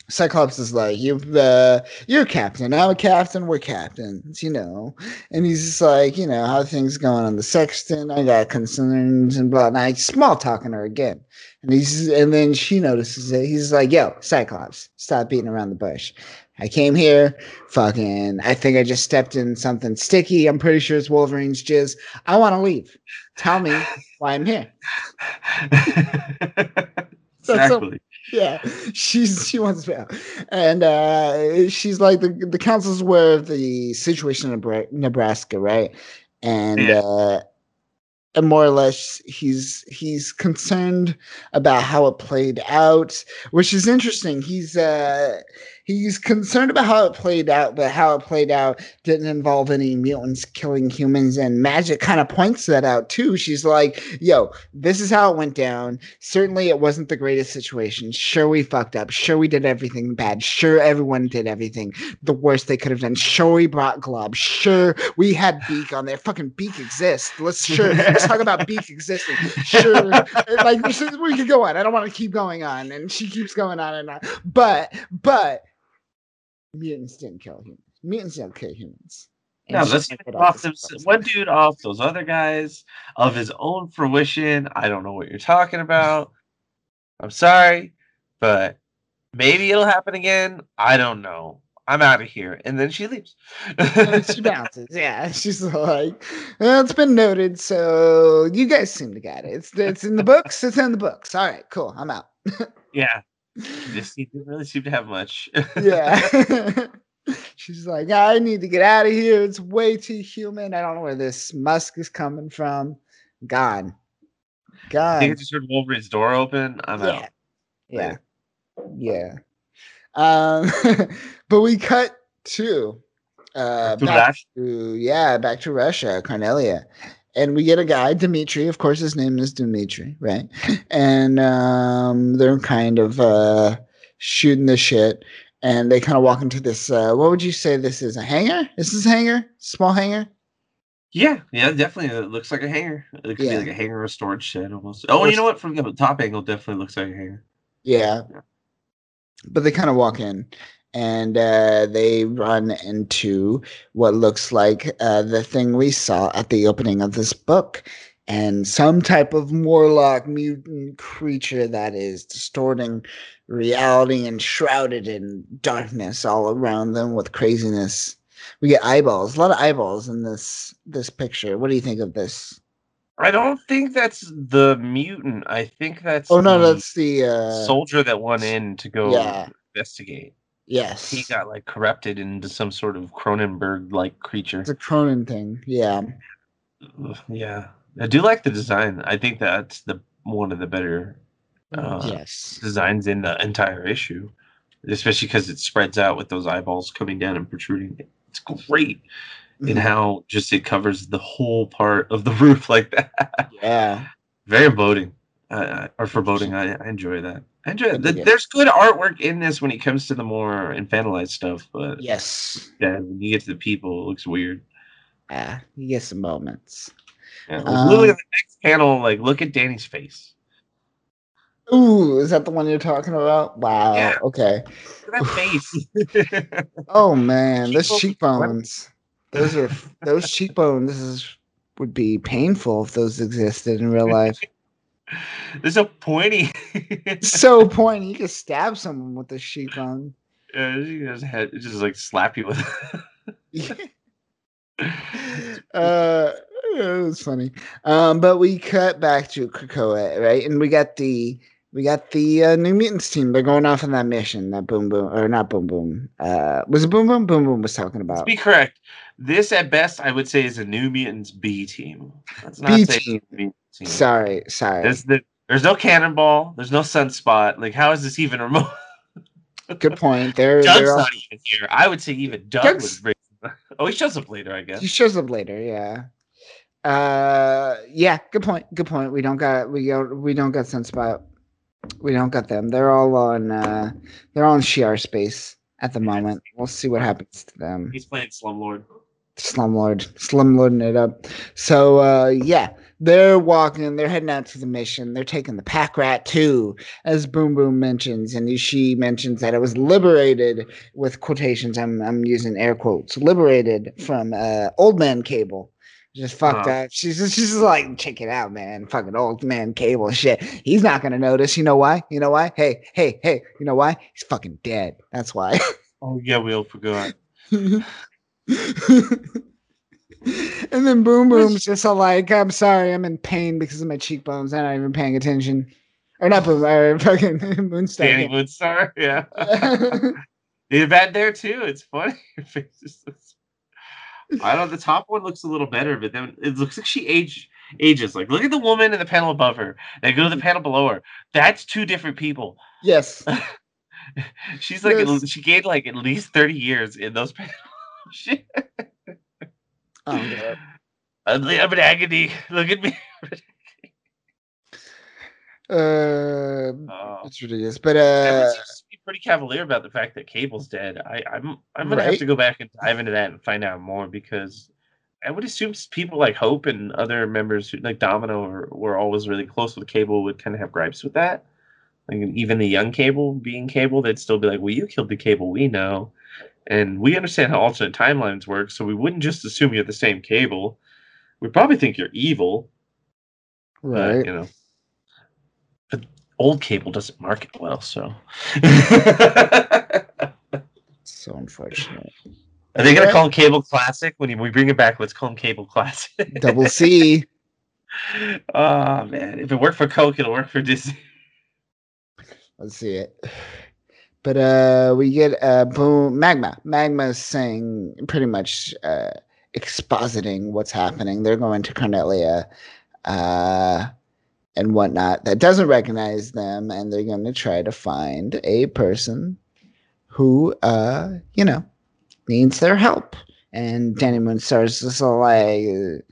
Cyclops is like, you've uh, you're a captain. I'm a captain. We're captains, you know. And he's just like, you know, how things going on the sextant? I got concerns and blah. And I small talking her again. And he's and then she notices it. He's like, yo, Cyclops, stop beating around the bush. I came here, fucking. I think I just stepped in something sticky. I'm pretty sure it's Wolverine's jizz. I want to leave. Tell me why I'm here. <laughs> exactly. yeah, she's she wants to out, and uh, she's like the the council's aware of the situation in Nebraska, right? And yeah. uh, and more or less he's he's concerned about how it played out, which is interesting. He's uh he's concerned about how it played out, but how it played out didn't involve any mutants killing humans. And Magik kind of points that out too. She's like, yo, this is how it went down. Certainly it wasn't the greatest situation. Sure, we fucked up. Sure, we did everything bad. Sure, everyone did everything the worst they could have done. Sure, we brought Glob. Sure, we had Beak on there. Fucking Beak exists. Let's sure let's talk about Beak existing. Sure, like we could go on. I don't want to keep going on. And she keeps going on and on. But but mutants didn't kill humans. Mutants don't kill humans. And no, let's off them, one dude off those other guys of his own fruition. I don't know what you're talking about. I'm sorry, but maybe it'll happen again. I don't know. I'm out of here. And then she leaves. she <laughs> bounces. Yeah. <laughs> She's like, well, it's been noted. So you guys seem to get it. It's, it's in the books. It's in the books. All right, cool. I'm out. <laughs> yeah. This didn't really seem to have much. yeah. <laughs> <laughs> She's like, I need to get out of here. It's way too human. I don't know where this Musk is coming from. Gone. Gone. I think I just heard Wolverine's door open. I'm yeah. out. Yeah. Yeah. Um, <laughs> but we cut to uh back to yeah, back to Russia, Carnelia and we get a guy, Dimitri. Of course, his name is Dimitri, right? And um, they're kind of uh, shooting the shit, and they kind of walk into this. Uh, what would you say this is? A hangar? This is a hangar, small hangar. Yeah, yeah, definitely. It looks like a hangar. It could yeah. be like a hangar or storage shed almost. Oh, you know what? From the top angle, definitely looks like a hangar. Yeah. yeah. But they kind of walk in, and uh, they run into what looks like uh, the thing we saw at the opening of this book and some type of Morlock mutant creature that is distorting reality and shrouded in darkness all around them with craziness. We get eyeballs, a lot of eyeballs in this this picture. What do you think of this? I don't think that's the mutant. I think that's oh no, that's the uh, soldier that went in to go yeah. investigate. Yes. He got like corrupted into some sort of Cronenberg like creature. It's a Cronin thing. Yeah. Yeah. I do like the design. I think that's the one of the better uh, yes. designs in the entire issue, especially because it spreads out with those eyeballs coming down and protruding. It's great mm-hmm. in how just it covers the whole part of the <laughs> roof like that. Yeah. Very boding uh, or foreboding. I, I enjoy that. I enjoy the, There's good artwork in this when it comes to the more infantilized stuff, but yes, yeah, when you get to the people, it looks weird. Yeah, you get some moments. Yeah, um, literally the next panel, like look at Dani's face. Ooh, is that the one you're talking about? Wow. Yeah. Okay. that face. <laughs> oh man, those cheekbones. Those are those cheekbones is, would be painful if those existed in real life. They're so pointy. so pointy. You can stab someone with a cheekbone. Yeah, you just head just like slap you with it. <laughs> uh it was funny. Um, but we cut back to Krakoa, right? And we got the we got the uh, New Mutants team. They're going off on that mission that Boom Boom or not Boom Boom. Uh, was it Boom Boom? Boom Boom was talking about. To be correct, this at best I would say is a New Mutants B team. That's not B team. team. Sorry, sorry. There's the there's no cannonball. There's no sunspot. Like, how is this even remote? <laughs> Good point. There, Doug's not even here. I would say even Doug Doug's... would <laughs> bring. Oh, he shows up later, I guess. He shows up later. Yeah. Uh, yeah. Good point. Good point. We don't got we go we don't got sunspot. We don't got them. They're all on. uh They're all on Shi'ar space at the moment. We'll see what happens to them. He's playing Slumlord. Slumlord, slumlording it up. So uh, yeah, they're walking, they're heading out to the mission. They're taking the pack rat too, as Boom Boom mentions, and she mentions that it was liberated with quotations. I'm I'm using air quotes, liberated from uh, old man cable. Just fucked Wow. up. She's just, she's just like, check it out, man. Fucking old man cable shit. He's not gonna notice. You know why? You know why? Hey, hey, hey. You know why? He's fucking dead. That's why. <laughs> Oh yeah, we all forgot. <laughs> <laughs> and then Boom Boom's just all like, I'm sorry, I'm in pain because of my cheekbones. I'm not even paying attention. Or not Boom, or <laughs> fucking <laughs> Moonstar. Dani Moonstar. Yeah. You're bad there too. It's funny. Her face just looks. I don't know. The top one looks a little better, but then it looks like she age ages. Like, look at the woman in the panel above her. Then go to the panel below her. That's two different people. yes. She's like, Yes. she gained like at least thirty years in those panels. Shit. Oh, God. I'm, <laughs> I'm in agony. Look at me. <laughs> Uh, Oh. it's ridiculous. But uh, seems to be pretty cavalier about the fact that Cable's dead. I, I'm I'm gonna have to go back and dive into that and find out more because I would assume people like Hope and other members who, like Domino were, were always really close with Cable would kind of have gripes with that. Like even the young Cable being Cable, they'd still be like, "Well, you killed the Cable we know, and we understand how alternate timelines work, so we wouldn't just assume you're the same Cable. We probably think you're evil, but right. you know." But old Cable doesn't market well, so. <laughs> So unfortunate. Are they gonna call him Cable Classic when we bring it back? Let's call him Cable Classic. <laughs> Double C. <laughs> oh man, if it worked for Coke, it'll work for Disney. Let's see it. But uh we get uh boom magma. Magma is saying pretty much uh expositing what's happening. They're going to Carnelia uh and whatnot that doesn't recognize them and they're gonna try to find a person who uh you know needs their help. And Dani Moonstar's just all like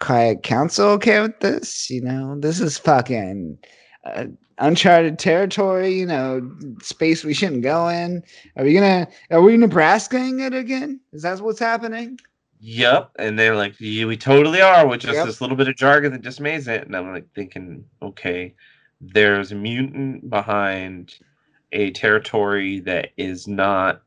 quiet council okay with this? You know, this is fucking uh, uncharted territory, you know, space we shouldn't go in. Are we gonna are we Nebraskaing it again? Is that what's happening? Yep, and they're like, yeah, we totally are, with just Yep. this little bit of jargon that just makes it. And I'm like thinking, okay, there's a mutant behind a territory that is not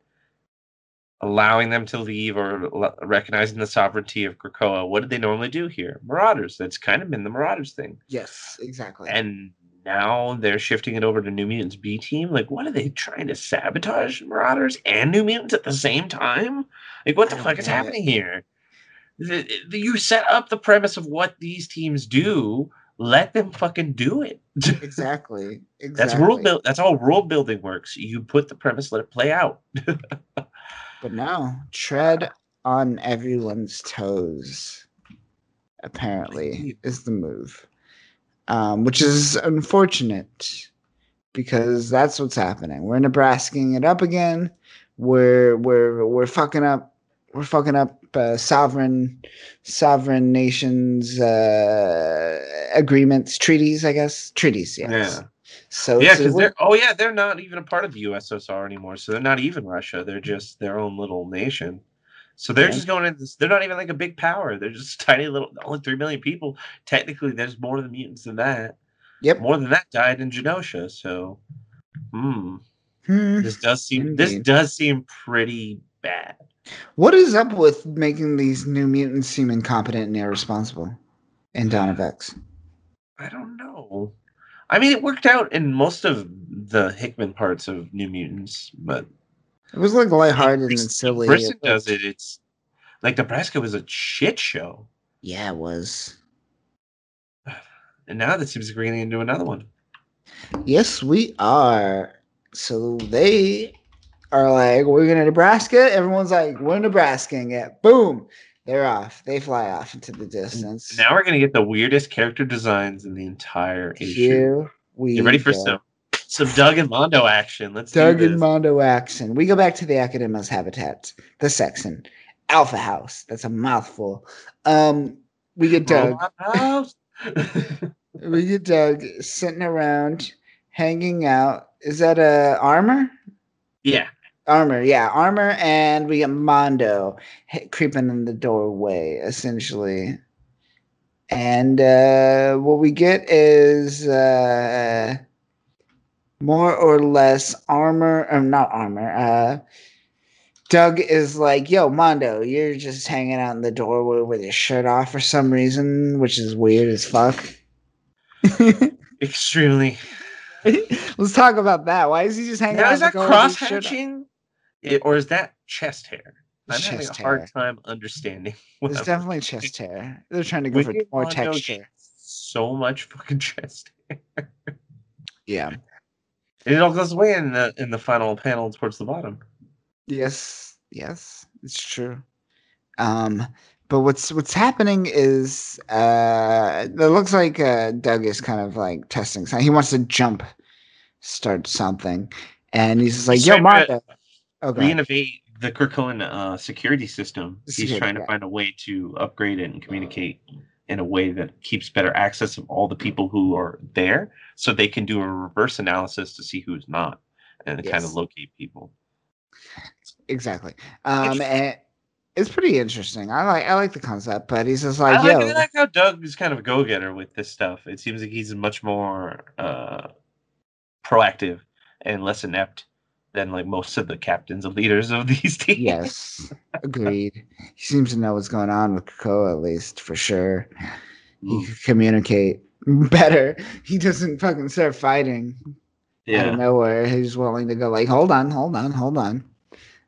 allowing them to leave or l- recognizing the sovereignty of Krakoa. What did they normally do here? Marauders. That's kind of been the Marauders thing. Yes, exactly. and now they're shifting it over to New Mutants B team. Like, what are they trying to sabotage Marauders and New Mutants at the same time? Like, what the fuck is it. happening here? The- the- You set up the premise of what these teams do. Let them fucking do it. exactly. <laughs> Exactly. That's world build. That's how world building works. You put the premise, let it play out. <laughs> But now tread on everyone's toes. Apparently, is the move, um, which is unfortunate because that's what's happening. We're Nebrasking it up again. We're we're we're fucking up. We're fucking up uh, sovereign sovereign nations uh, agreements, treaties. I guess treaties. Yes. Yeah. So yeah, because they're oh yeah, they're not even a part of the USSR anymore. So they're not even Russia. They're just their own little nation. So they're Okay. just going into this. They're not even like a big power. They're just <laughs> tiny little, only three million people. Technically, there's more than mutants than that. Yep. More than that died in Genosha. So, hmm, Hmm. this does seem this does seem pretty bad. What is up with making these new mutants seem incompetent and irresponsible in Dawn of X? I don't know. I mean, it worked out in most of the Hickman parts of New Mutants, but It was like lighthearted and Briston- silly. Briston It does it. It's like Nebraska was a shit show. Yeah, it was. And now that seems like we're into another one. Yes, we are. So they are like, we're going to Nebraska. Everyone's like, we're Nebrasking it. Boom. They're off. They fly off into the distance. Now we're gonna get the weirdest character designs in the entire issue. Here we Get ready for go. some some Doug and Mondo action. Let's Doug do and. Mondo action. We go back to the Akademos habitat, the Sextant, Alpha House. That's a mouthful. Um, we get Doug. <laughs> We get Doug sitting around, hanging out. Is that a armor? yeah, Armor, yeah, armor, and we get Mondo creeping in the doorway, essentially. And uh, what we get is uh, more or less armor, or not armor. Uh, Doug is like, "Yo, Mondo, you're just hanging out in the doorway with your shirt off for some reason, which is weird as fuck." <laughs> Extremely. <laughs> Let's talk about that. Why is he just hanging Now, out? is that the doorway with his cross hatching? Or is that chest hair? I'm It's having a chest hard hair. time understanding. <laughs> It's I'm definitely at. chest hair. They're trying to go for more Mondo texture. So much fucking chest. hair. Yeah. And it all goes away in the in the final panel towards the bottom. Yes. Yes. It's true. Um, but what's what's happening is uh, it looks like uh, Doug is kind of like testing something. He wants to jump, start something, and he's just like, He's "Yo, trying to Okay. Reinnovate the Krakoan uh, security system. He's Security, trying to yeah. find a way to upgrade it and communicate in a way that keeps better access of all the people who are there, so they can do a reverse analysis to see who's not, and to kind of locate people. Exactly. Um, and it's pretty interesting. I like I like the concept, but he's just I like, like, "Yo." I like how Doug is kind of a go-getter with this stuff. It seems like he's much more uh, proactive and less inept than like most of the captains and leaders of <laughs> these teams. Yes, agreed. He seems to know what's going on with Krakoa, at least for sure. He Mm, could communicate better. He doesn't fucking start fighting out of nowhere. He's willing to go like, hold on, hold on, hold on.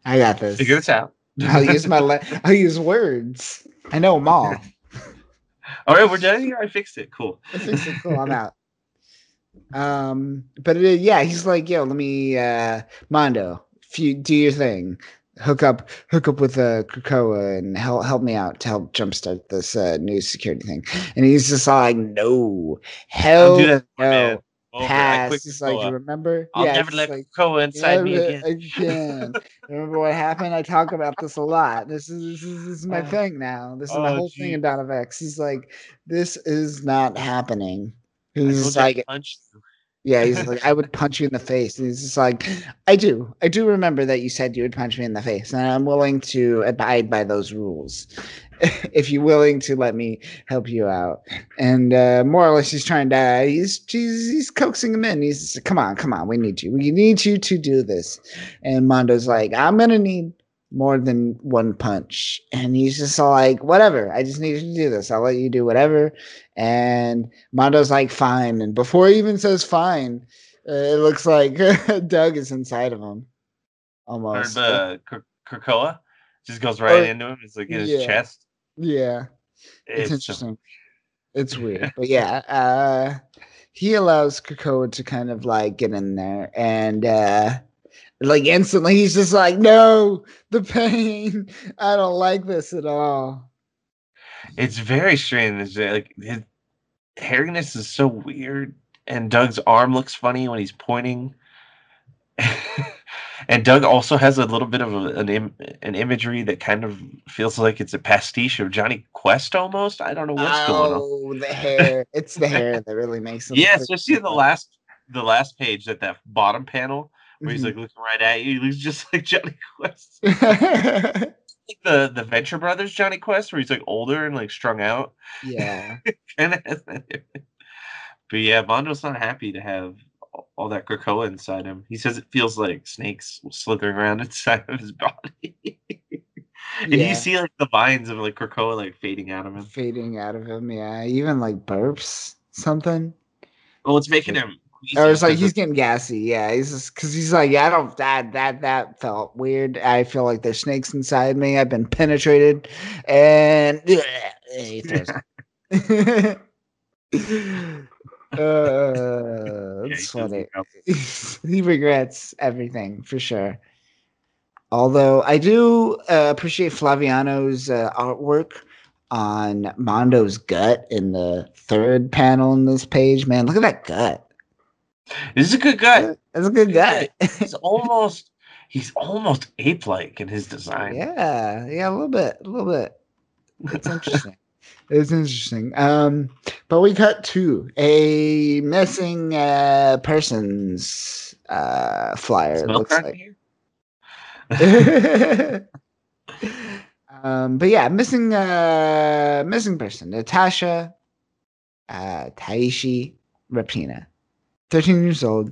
I got this. Figure this out. I'll use my le- <laughs> I'll use words. I know them all. <laughs> All right, we're done here. I fixed it. Cool. I fixed it. Cool. I'm out. Um, but it, yeah, he's like, yo, let me, uh, Mondo, you do your thing, hook up, hook up with uh, Krakoa and help help me out to help jumpstart this uh, new security thing. And he's just like, no, hell that, no, man. Over. Pass. He's like, you remember? I'll yeah, never let like, Krakoa inside me again. again. <laughs> Remember what happened? I talk about this a lot. This is this is, this is my Oh. thing now. This is my Oh, whole thing gee. in Dawn of X. He's like, this is not happening. He's just like, punch you. yeah, he's like, I would punch you in the face. And he's just like, I do. I do remember that you said you would punch me in the face, and I'm willing to abide by those rules. <laughs> if you're willing to let me help you out. And uh, more or less, he's trying to, he's, he's, he's coaxing him in. He's just, come on, come on, we need you. We need you to do this. And Mondo's like, I'm to need more than one punch. And he's just like, whatever, I just need you to do this. I'll let you do whatever. And Mondo's like, fine. And before he even says fine, uh, it looks like <laughs> Doug is inside of him. almost. Or Almost. the Kr- Krakoa just goes right Or- into him. It's like in his yeah. chest. yeah. It's, so- interesting. It's weird. <laughs> but yeah, uh, he allows Krakoa to kind of like get in there and uh, like instantly he's just like, no, the pain. I don't like this at all. It's very strange. Like his hairiness is so weird, and Doug's arm looks funny when he's pointing. <laughs> and Doug also has a little bit of a, an Im- an imagery that kind of feels like it's a pastiche of Jonny Quest almost. I don't know what's going on. oh, the hair. It's the hair that really makes it. Yeah, especially the last the last page at that bottom panel where he's like mm-hmm. looking right at you. He looks just like <laughs> Jonny Quest. <laughs> like the the Venture Brothers Jonny Quest, where he's like older and like strung out. yeah. <laughs> Kind of has that. But yeah, Mondo's not happy to have all- all that Krakoa inside him. He says it feels like snakes slithering around inside of his body. and Yeah. you see like the vines of like Krakoa like fading out of him. Fading out of him. Yeah. Even like burps something. Well, it's making him. Or it's like he's getting gassy. Yeah, he's just because he's like, yeah, I don't that that that felt weird. I feel like there's snakes inside me. I've been penetrated, and <laughs> he throws up. <laughs> uh, Yeah, it's does funny. <laughs> he regrets everything for sure. Although I do uh, appreciate Flaviano's uh, artwork on Mondo's gut in the third panel in this page. Man, look at that gut. This is a good guy. That's a good guy. He's almost he's almost ape like in his design. yeah, yeah, a little bit, a little bit. It's <laughs> interesting. it's interesting. Um, but we cut to a missing uh person's uh flyer. Looks like. here? <laughs> um, but yeah, missing uh missing person. Natasha uh Taishi Rapina. 13 years old,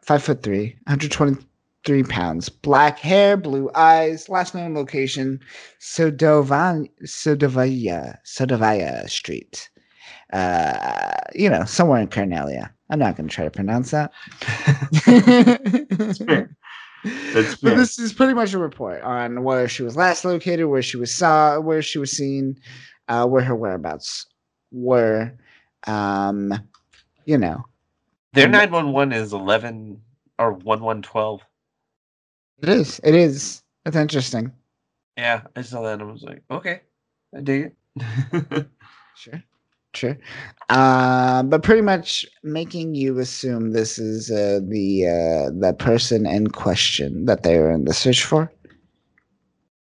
five foot three, 123 pounds, black hair, blue eyes, last known location, Sodovaya Sodovaya Street. Uh, you know, somewhere in Carnelia. I'm not going to try to pronounce that. That's fair. That's <laughs> But this is pretty much a report on where she was last located, where she was saw, where she was seen, uh, where her whereabouts were. Um, you know, Their 911 is 11 or 1112. it is. It is. That's interesting. Yeah, I saw that and I was like, okay, I dig it. <laughs> Sure. Sure. Um, but pretty much making you assume this is uh, the uh, the person in question that they were in the search for.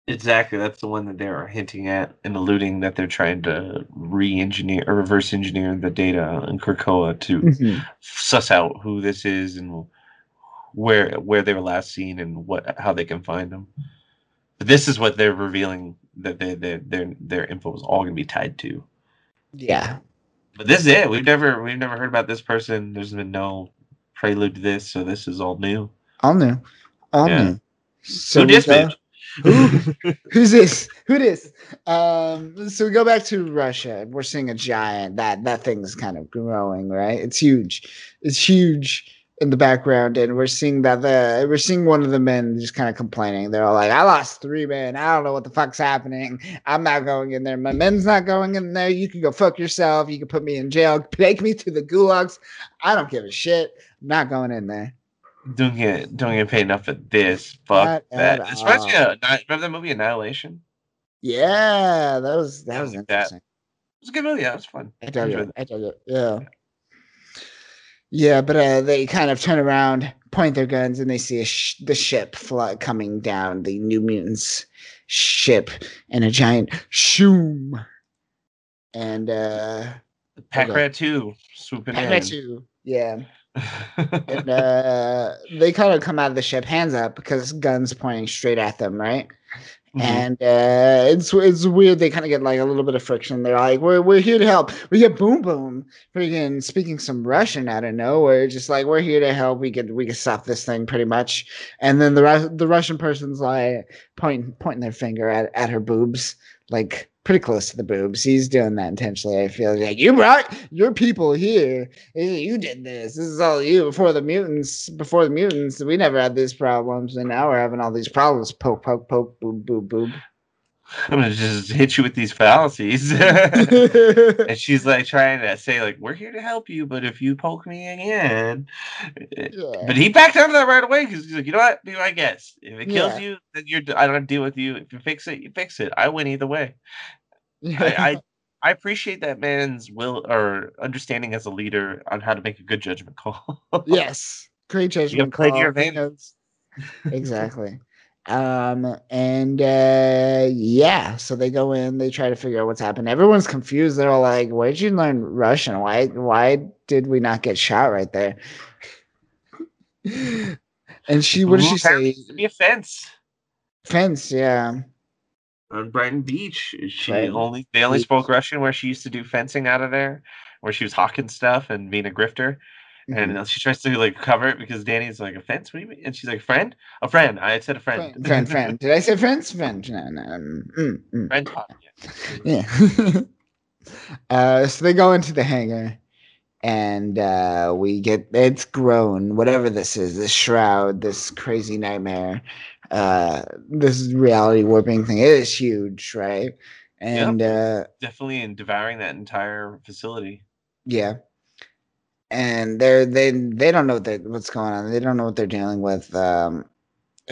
Exactly. That's the one that they're hinting at and alluding that they're trying to re engineer or reverse engineer the data in Krakoa to Mhm. suss out who this is and where where they were last seen and what how they can find them. But this is what they're revealing that they, they, their their info is all going to be tied to. Yeah. But this is it. We've never we've never heard about this person. There's been no prelude to this, so this is all new. All new. All Yeah. new. So Who we this go- bitch? Who? <laughs> Who's this? Who this? Um, so we go back to Russia. We're seeing a giant. That that thing's kind of growing, right? It's huge. It's huge in the background, and we're seeing that the we're seeing one of the men just kind of complaining. They're all like, "I lost three men. I don't know what the fuck's happening. I'm not going in there. My men's not going in there. You can go fuck yourself. You can put me in jail. Take me to the gulags. I don't give a shit. I'm not going in there." Don't get don't get paid enough for this. Fuck that. at It's reminds me of remember the movie Annihilation? Yeah, that was that was like that. It was a good movie. Yeah, it was fun. I dug it. I dug it. Yeah. Yeah, but uh, they kind of turn around, point their guns, and they see a sh- the ship fly- coming down, the New Mutants ship, and a giant shoom. And uh, Pack. Rat 2 swooping in. 2, yeah. And <laughs> uh, they kind of come out of the ship, hands up, because guns pointing straight at them, right? Mhm. and uh, it's it's weird. They kind of get like a little bit of friction. They're like, "We're we're here to help." We get boom boom, freaking speaking some Russian out of nowhere. Just like we're here to help. We could we could stop this thing pretty much. And then the Ru- the Russian person's like pointing pointing their finger at at her boobs, like pretty close to the boobs. He's doing that intentionally. I feel like you brought your people here. You did this. This is all you. Before the mutants, before the mutants, we never had these problems, and now we're having all these problems. Poke, poke, poke, boob, boob, boob. <laughs> I'm gonna just hit you with these fallacies. <laughs> <laughs> and she's like trying to say, like, we're here to help you, but if you poke me again. Eh, yeah. But he backed out of that right away because he's like, you know what? Do I guess. If it kills Yeah. you, then you're I don't deal with you. If you fix it, you fix it. I win either way. I, I I appreciate that man's will or understanding as a leader on how to make a good judgment call. yes, great judgment. play to call. your knows. exactly. Um and uh yeah, so they go in, they try to figure out what's happened. Everyone's confused. They're all like, "Where'd you learn Russian? Why why did we not get shot right there?" <laughs> and she, what did she say? to Be a fence Fence, yeah. on Brighton Beach. She Brighton only they only Beach. spoke Russian where she used to do fencing out of there, where she was hawking stuff and being a grifter. Mhm. And she tries to like cover it because Dani's like a fence. What do you mean? And she's like, friend, a friend. I said a friend. friend, friend, friend. Did I say friends? Friend. <laughs> No, no. mm, mm. friend me. Yeah. <laughs> <laughs> uh, so they go into the hangar, and uh, we get it's grown. Whatever this is, this shroud, this crazy nightmare, uh, this reality warping thing. It is huge, right? And uh, Definitely in devouring that entire facility. yeah, and they're they they don't know what they, what's going on. They don't know what they're dealing with. Um,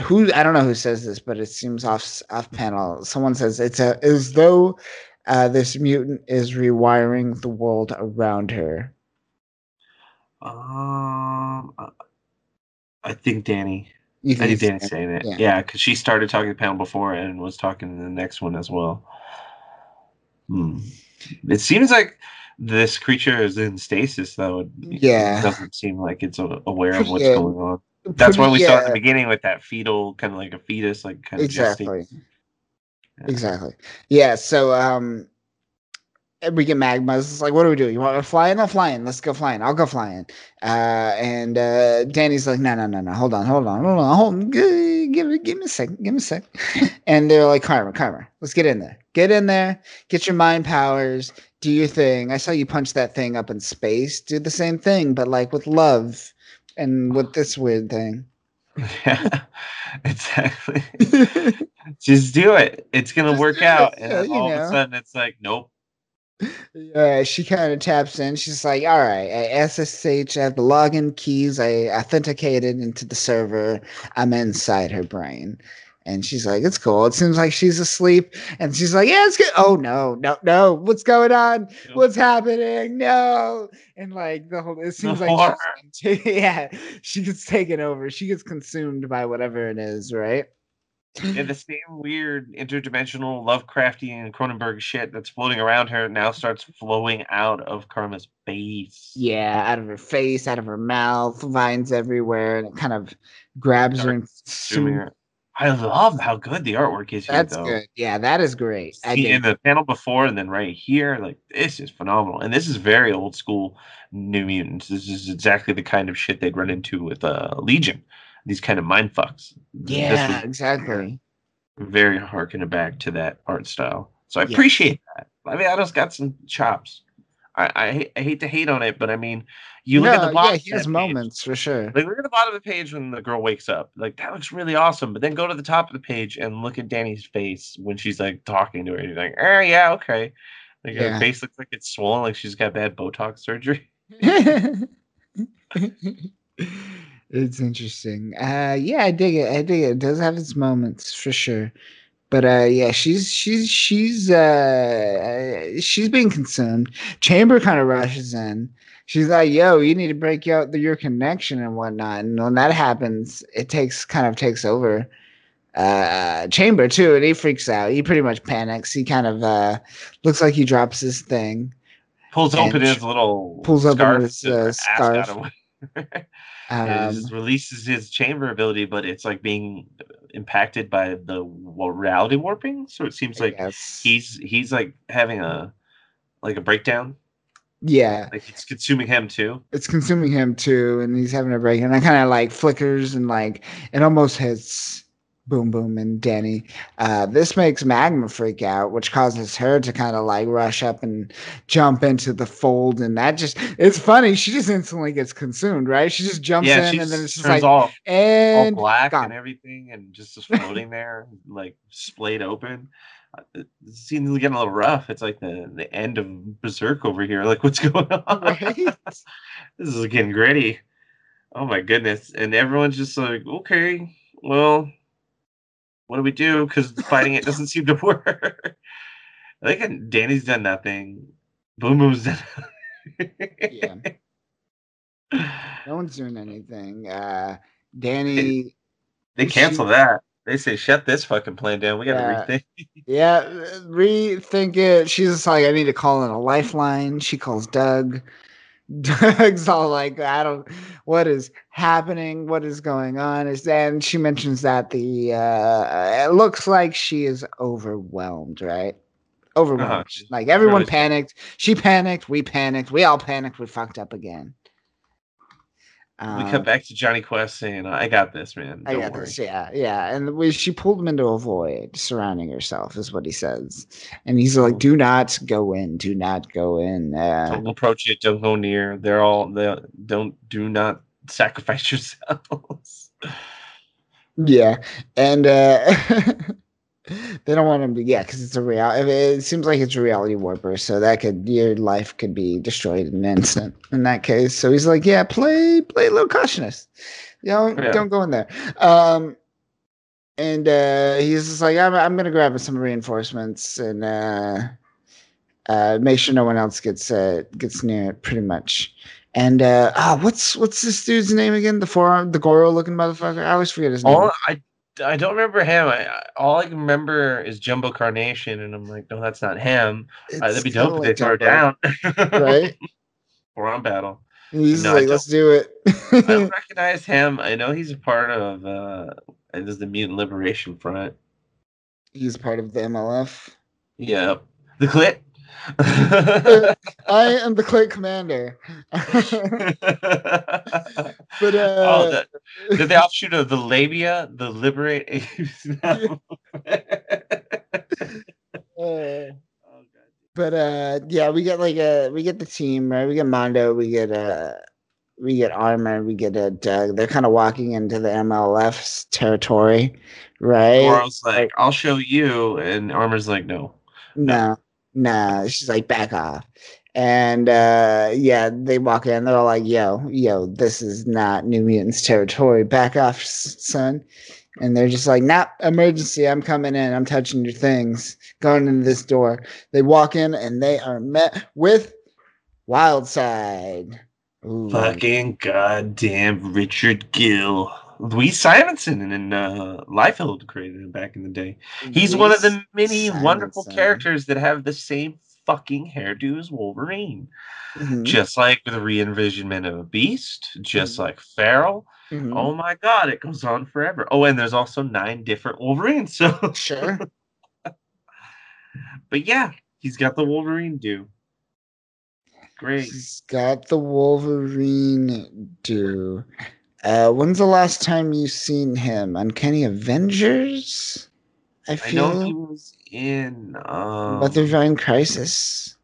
who I don't know who says this, but it seems off off panel. Someone says it's a as though uh, this mutant is rewiring the world around her. Um, I think Dani. You I think Dani's saying it. yeah. Yeah, because she started talking to the panel before and was talking in the next one as well. Hmm. It seems like this creature is in stasis, though. It Yeah. doesn't seem like it's aware of what's Yeah. going on. That's what we saw at the beginning with that fetal, kind of like a fetus, like kind of Exactly. Yeah. Exactly. Yeah. So um, we get magmas. It's like, what do we do? You want to fly in? I'll fly in. Let's go flying. I'll go flying. Uh, and uh, Dani's like, no, no, no, no. Hold on, hold on, hold on, hold on. Give, give, me- give me a second. Give me a sec. <laughs> and they're like, Karma, Karma, let's get in there. Get in there. Get your mind powers. Do your thing. I saw you punch that thing up in space. Do the same thing, but like with love and with this weird thing. Yeah, <laughs> exactly. <laughs> Just do it. It's gonna Just work out. And yeah, then you all of a sudden, it's like, nope. Uh, she kind of taps in. She's like, "All right, I SSH. I have the login keys. I authenticated into the server. I'm inside her brain." And she's like, "It's cool. It seems like she's asleep." And she's like, "Yeah, it's good." Oh no, no, no! What's going on? What's happening? No! And like the whole, it seems like horror. she's, <laughs> yeah, she gets taken over. She gets consumed by whatever it is, right? And the same weird interdimensional Lovecraftian Cronenberg shit that's floating around her now starts flowing out of Karma's face. Yeah, out of her face, out of her mouth, vines everywhere, and it kind of grabs her and consumes. her. I love how good the artwork is here, That's though. good. Yeah, that is great. I in the panel before and then right here, like this is phenomenal. And this is very old school New Mutants. This is exactly the kind of shit they'd run into with uh, Legion. These kind of mind fucks. Yeah, exactly. very harkening back to that art style. So I appreciate that. I mean, I just got some chops. I, I, hate- I hate to hate on it, but I mean, you look at the bottom. yeah, he has that page, moments for sure. Like look at the bottom of the page when the girl wakes up. Like that looks really awesome. But then go to the top of the page and look at Dani's face when she's like talking to her. And you're like, oh yeah, okay. Like Yeah. her face looks like it's swollen, like she's got bad Botox surgery. <laughs> it's interesting. Uh yeah, I dig it. I dig it. It does have its moments for sure. But uh yeah, she's she's she's uh she's being consumed. Chamber kind of rushes in. She's like, yo, you need to break out the, your connection and whatnot. And when that happens, it takes kind of takes over. Uh Chamber too, and he freaks out. He pretty much panics. He kind of uh looks like he drops his thing. Pulls open his little pulls open scarf his, uh, scarf. <laughs> Um, releases his chamber ability, but it's like being impacted by the reality warping. So it seems like he's he's like having a like a breakdown. yeah. Like it's consuming him too. it's consuming him too, and he's having a break, and I kind of like flickers and like it almost hits Boom Boom and Dani. Uh, this makes Magma freak out, which causes her to kind of like rush up and jump into the fold, and that just it's funny. She just instantly gets consumed, right? She just jumps yeah, in, and then it's just like all, all black gone. and everything, and just is floating there, like splayed open. Uh, It it seems getting a little rough. It's like the the end of Berserk over here. Like what's <laughs> going on? right. <laughs> this is getting gritty. Oh my goodness. And everyone's just like, okay, well, what do we do? Because fighting it doesn't seem to <laughs> work. I think Dani's done nothing. Boom Boom's done Yeah. No one's doing anything. Uh, Danny. They She- cancel that. They say, shut this fucking plan down. We got to Yeah. rethink. Yeah, rethink it. She's just like, I need to call in a lifeline. She calls Doug. <laughs> Doug's all like, I don't, what is happening? What is going on? Is and she mentions that the uh, it looks like she is overwhelmed, right? Overwhelmed. Uh-huh. Like everyone panicked. She panicked. We panicked. We all panicked. We fucked up again. We Um, cut back to Jonny Quest saying, I got this, man. I Don't got worry. this. Yeah, yeah. And we, she pulled him into a void surrounding herself, is what he says. And he's like, "Do not go in. Do not go in." Uh, Don't approach it. Don't go near. They're all, they don't, do not sacrifice <laughs> yourselves. yeah, and uh, <laughs> they don't want him to. Yeah, because it's a real. It seems like it's a reality warper, so that could your life could be destroyed in an instant. In that case, so he's like, "Yeah, play, play a little cautious. You know, Yeah. don't go in there." Um, and uh, he's just like, I'm, I'm gonna grab some reinforcements and uh, uh, make sure no one else gets uh, gets near it, pretty much. And uh, oh, what's what's this dude's name again? The forearm, the Goro looking motherfucker. I always forget his name. All I I don't remember him. I, all I can remember is Jumbo Carnation, and I'm like, no, that's not him. Uh, that'd be dope if like they throw her Jumbo, down. right? <laughs> Or on battle. He's No, like, let's do it. I don't <laughs> recognize him. I know he's a part of uh it is the Mutant Liberation Front. He's part of the MLF. Yep. The clit. I <laughs> am the Click Commander. but uh, oh, the, did the offshoot of the labia, the liberate? uh, <laughs> <laughs> but uh, yeah, we get like a we get the team right. We get Mondo. We get uh we get Armor. We get uh, Doug. They're kind of walking into the MLF's territory, right? Laurel's like, I'll show you, and Armor's like, no. No, no. She's like, back off. And uh yeah, they walk in, they're all like, yo, yo, this is not New Mutants territory. Back off, son. And they're just like, nah, emergency, I'm coming in, I'm touching your things, going into this door. They walk in and they are met with Wildside. Ooh. Fucking goddamn Richard Gill. Louise Simonson and uh, Liefeld created him back in the day. He's one of the many wonderful characters that have the same fucking hairdo as Wolverine. Mhm, Just like the re-envisionment of a Beast, just Mhm. like Feral. mhm. Oh my god, it goes on forever. Oh, and there's also nine different Wolverines. <laughs> So Sure. <laughs> but yeah, he's got the Wolverine do. Great. He's got the Wolverine do. Uh, when's the last time you seen him? Uncanny Avengers? I I feel. know he was in um, Weathervine Crisis.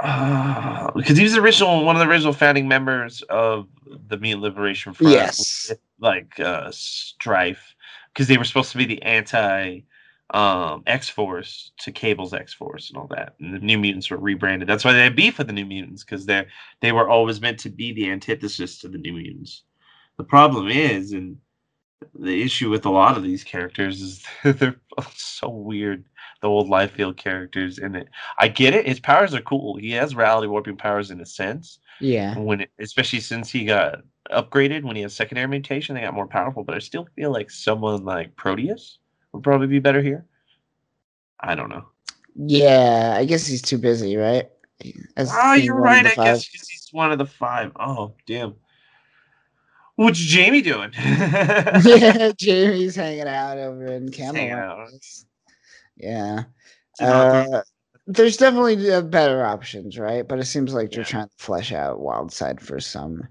Uh, because he was the original one of the original founding members of the Mutant Liberation Front. Yes. like uh Strife. Because they were supposed to be the anti um X Force to Cable's X Force and all that. And the New Mutants were rebranded. That's why they had beef with the New Mutants, because they they were always meant to be the antithesis to the New Mutants. The problem is, and the issue with a lot of these characters is <laughs> they're so weird. The old Liefeld characters in it. I get it. His powers are cool. He has reality warping powers in a sense. Yeah. When it, especially since he got upgraded when he has secondary mutation, they got more powerful. But I still feel like someone like Proteus would probably be better here. I don't know. Yeah, I guess he's too busy, right? As Oh, ah, being you're right. I guess he's one of the five. Oh, damn. What's Jamie doing? <laughs> <laughs> yeah, Jamie's hanging out over in Camelot. Yeah. It's an awkward- Uh, there's definitely uh, better options, right? But it seems like you're trying to flesh out Wildside for some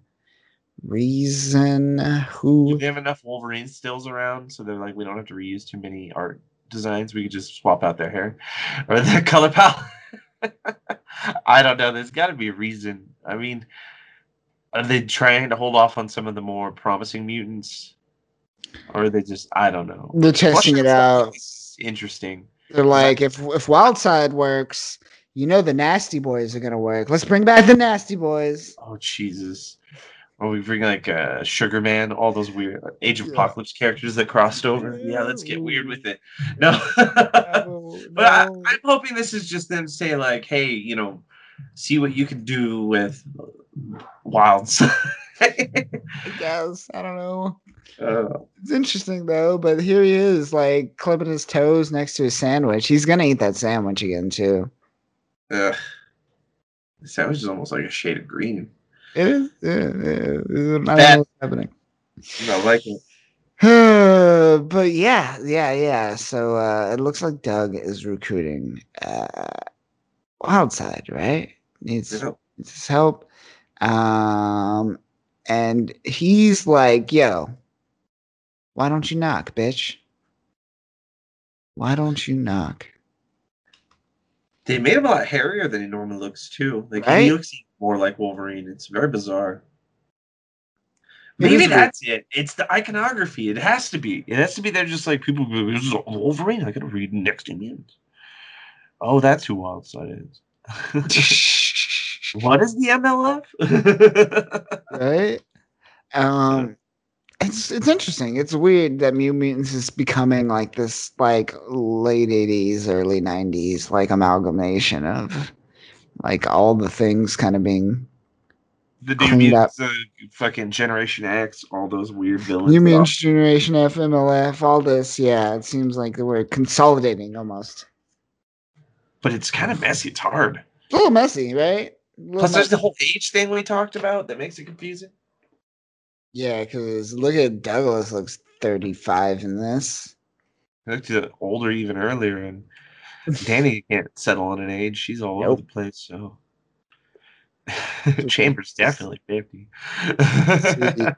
reason. Who? they have enough Wolverine stills around, so they're like, we don't have to reuse too many art designs. We could just swap out their hair or their <laughs> color palette. I don't know. There's got to be a reason. I mean, are they trying to hold off on some of the more promising mutants, or are they just? I don't know. They're testing Flushing it out. Interesting. They're like, if if Wildside works, you know the Nasty Boys are gonna work. Let's bring back the Nasty Boys. Oh Jesus. Or we bring like uh, Sugar Man, all those weird Age of Yeah. Apocalypse characters that crossed over. Yeah, let's get weird with it. No, No, <laughs> but I, I'm hoping this is just them saying like, hey, you know, see what you can do with Wilds. <laughs> I guess I don't know. uh, It's interesting though, but here he is, like clipping his toes next to his sandwich. He's gonna eat that sandwich again too. ugh. The sandwich is almost like a shade of green. It is. Yeah, yeah, I what's happening. I like it. <sighs> but yeah, yeah, yeah. So uh, it looks like Doug is recruiting uh, Wildside, right? Needs, Yeah. needs his help. Um, and he's like, "Yo, why don't you knock, bitch? Why don't you knock?" They made him a lot hairier than he normally looks too. Like Right? he looks more like Wolverine. It's very bizarre. It Maybe weird. that's it. It's the iconography. It has to be. It has to be. They're just like people. This is Wolverine. I gotta read next to. Oh, that's who Wildside is. <laughs> <laughs> what is the MLF? <laughs> right? Um, it's it's interesting. It's weird that New Mutants is becoming like this, like late '80s, early '90s, like amalgamation of like all the things kind of being the New Mutants, uh, fucking Generation X, all those weird villains. New Mutants Generation F, MLF, all this. Yeah, it seems like we're consolidating almost. But it's kind of messy. It's hard. It's a little messy, right? Plus, there's the whole age thing we talked about that makes it confusing. Yeah, because look at Douglas looks 35 in this. He looked older even earlier, and Dani <laughs> can't settle on an age. She's all nope. over the place. So <laughs> Chambers definitely 50.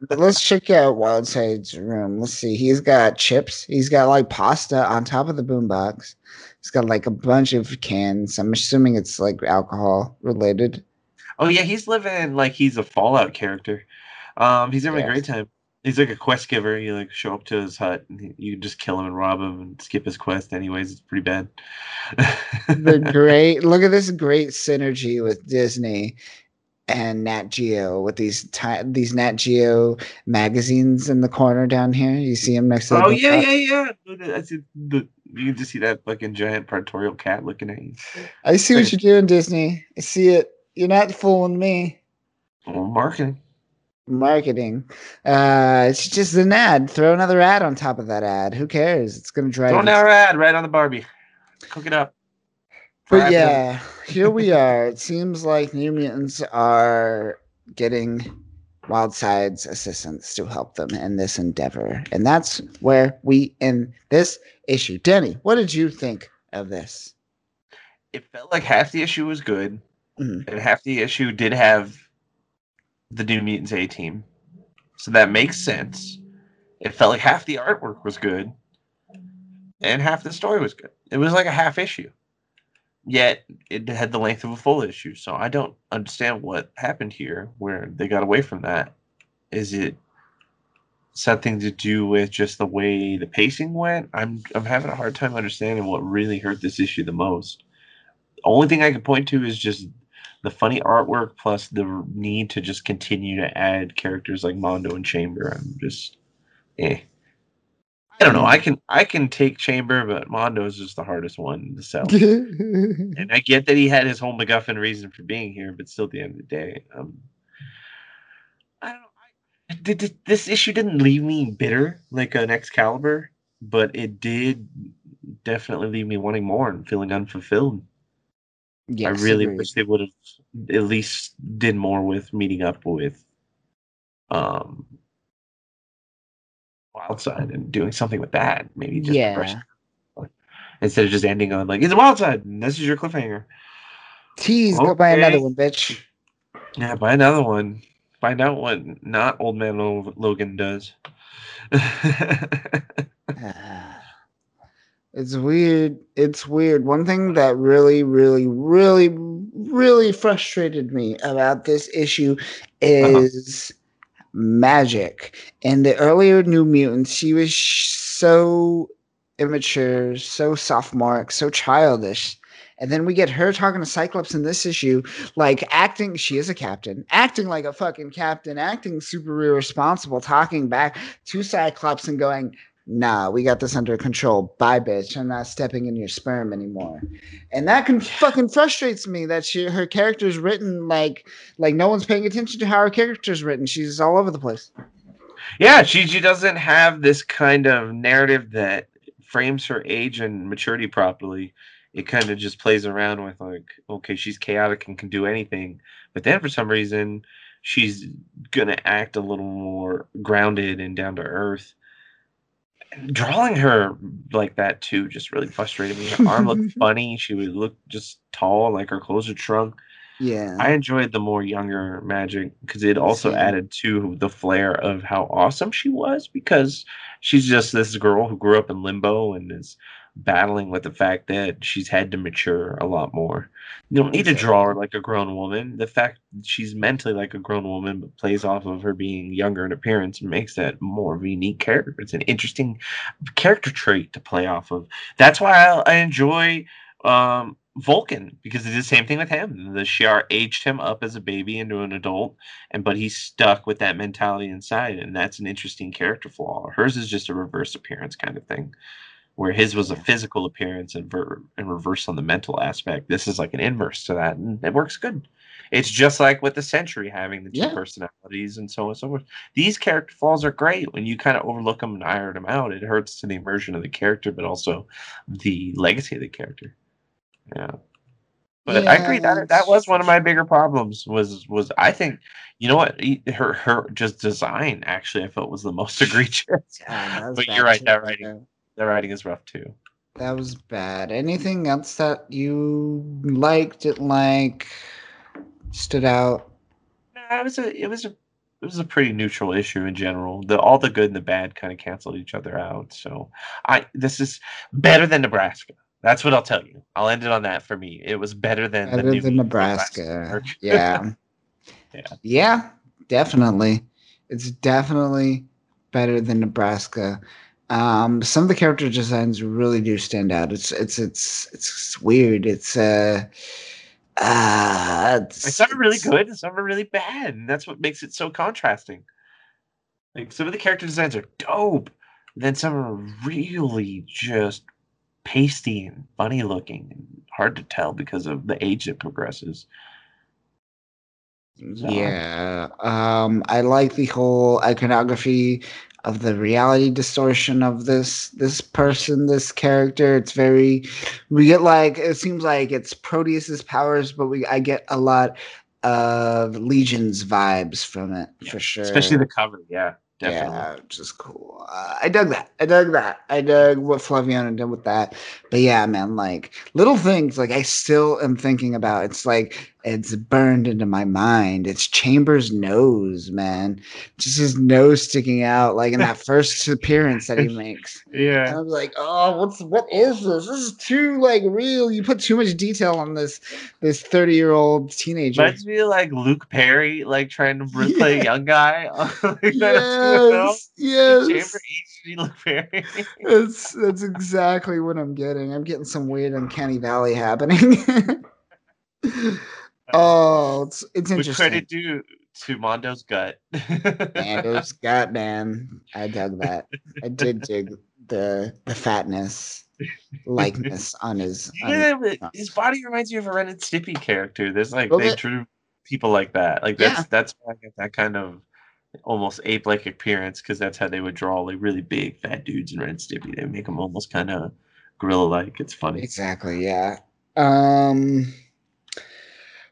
Let's check out Wildside's room. Let's see. He's got chips. He's got like pasta on top of the boombox. He's got like a bunch of cans. I'm assuming it's like alcohol related. Oh yeah, he's living like he's a Fallout character. Um, he's having yes. a great time. He's like a quest giver. You like show up to his hut and you just kill him and rob him and skip his quest. Anyways, it's pretty bad. the <laughs> great look at this great synergy with Disney and Nat Geo with these ty- these Nat Geo magazines in the corner down here. You see them next to. Oh yeah, yeah, yeah. I see the you can just see that fucking giant predatorial cat looking at you. I see what you're doing, Disney. I see it. You're not fooling me. Well, marketing. Marketing. Uh, it's just an ad. Throw another ad on top of that ad. Who cares? It's gonna drive. Throw another ad right on the Barbie. Cook it up. But yeah, here we <laughs> are. It seems like New Mutants are getting Wildside's assistance to help them in this endeavor. And that's where we end this issue. Denny, what did you think of this? It felt like half the issue was good, mm-hmm. and half the issue did have the New Mutants A team. So that makes sense. It felt like half the artwork was good, and half the story was good. It was like a half issue. Yet it had the length of a full issue. So I don't understand what happened here where they got away from that. Is it something to do with just the way the pacing went? I'm I'm having a hard time understanding what really hurt this issue the most. The only thing I can point to is just the funny artwork plus the need to just continue to add characters like Mondo and Chamber. I'm just eh. I don't know. I can I can take Chamber, but Mondo is just the hardest one to sell. <laughs> and I get that he had his whole MacGuffin reason for being here, but still, at the end of the day, um, I don't know. I, did, this issue didn't leave me bitter like an Excalibur, but it did definitely leave me wanting more and feeling unfulfilled. Yes, I really agreed. wish they would have at least did more with meeting up with um Wildside and doing something with that. Maybe just yeah. <laughs> instead of just ending on like it's a Wildside and this is your cliffhanger. Tease, okay. go buy another one, bitch. Yeah, buy another one. Find out what not Old Man Logan does. <laughs> it's weird. It's weird. One thing that really, really, really, really frustrated me about this issue uh-huh. is Magik. In the earlier New Mutants, she was so immature, so sophomoric, so childish. And then we get her talking to Cyclops in this issue, like acting, she is a captain, acting like a fucking captain, acting super irresponsible, talking back to Cyclops and going, nah, we got this under control. Bye, bitch. I'm not stepping in your sperm anymore. And that can fucking frustrates me that she her character's written like like no one's paying attention to how her character's written. She's all over the place. Yeah, she she doesn't have this kind of narrative that frames her age and maturity properly. It kind of just plays around with like, okay, she's chaotic and can do anything, but then for some reason she's gonna act a little more grounded and down to earth drawing her like that too just really frustrated me. Her arm looked <laughs> funny. She would look just tall, like her clothes had shrunk. Yeah. I enjoyed the more younger Magik because it also yeah. added to the flair of how awesome she was because she's just this girl who grew up in limbo and is battling with the fact that she's had to mature a lot more. You don't need to draw her like a grown woman. The fact she's mentally like a grown woman but plays off of her being younger in appearance makes that more of a unique character. It's an interesting character trait to play off of. That's why I, I enjoy um, Vulcan because it's the same thing with him. The Shi'ar aged him up as a baby into an adult, and but he's stuck with that mentality inside, and that's an interesting character flaw. Hers is just a reverse appearance kind of thing where his was a physical appearance and, ver- and reverse on the mental aspect. This is like an inverse to that, and it works good. It's just like with the Sentry having the two yeah. personalities and so on and so forth. These character flaws are great when you kind of overlook them and iron them out. It hurts to the immersion of the character, but also the legacy of the character. Yeah. But I agree that that was one of my bigger problems. Was was I think you know what her her just design actually I felt was the most <laughs> egregious. Yeah, but you're right. Too, that writing that writing is rough too. That was bad. Anything else that you liked? It like stood out? No, it was a it was a it was a pretty neutral issue in general. The all the good and the bad kind of canceled each other out. So I this is better than Nebraska. That's what I'll tell you. I'll end it on that for me. It was better than better the than Nebraska. Nebraska <laughs> <laughs> yeah. yeah. Yeah, definitely. It's definitely better than Nebraska. Um, some of the character designs really do stand out. It's it's it's it's weird. It's uh uh, it's, some are really good and some are really bad, and that's what makes it so contrasting. Like some of the character designs are dope, then some are really just pasty and funny looking and hard to tell because of the age it progresses. So. Yeah, um, I like the whole iconography of the reality distortion of this this person, this character. It's very we get like it seems like it's Proteus's powers, but we I get a lot of Legion's vibes from it yeah, for sure. Especially the cover, yeah. Definitely. Yeah, which is cool. Uh, I dug that. I dug that. I dug what Flaviano did with that. But yeah, man, like little things like I still am thinking about. It's like it's burned into my mind. It's Chambers' nose, man. Just his nose sticking out, like in that <laughs> first appearance that he makes. Yeah. And I was like, oh, what's what is this? This is too like real. You put too much detail on this this 30-year-old teenager. Reminds me like Luke Perry, like trying to play yeah. a young guy. <laughs> yes, yes. Chamber HD Luke Perry. <laughs> that's that's exactly what I'm getting. I'm getting some weird uncanny valley happening. Oh, it's it's interesting. With credit due to Mondo's gut. Mondo's <laughs> gut, man. I dug that. I did dig the the fatness likeness on his. Yeah, on his, his, body reminds you of a Ren and Stimpy character. There's like they drew people like that. Like that's yeah. that's why I get that kind of almost ape-like appearance because that's how they would draw like really big fat dudes in Ren and Stimpy. They make them almost kind of gorilla-like. It's funny. Exactly. Yeah. Um.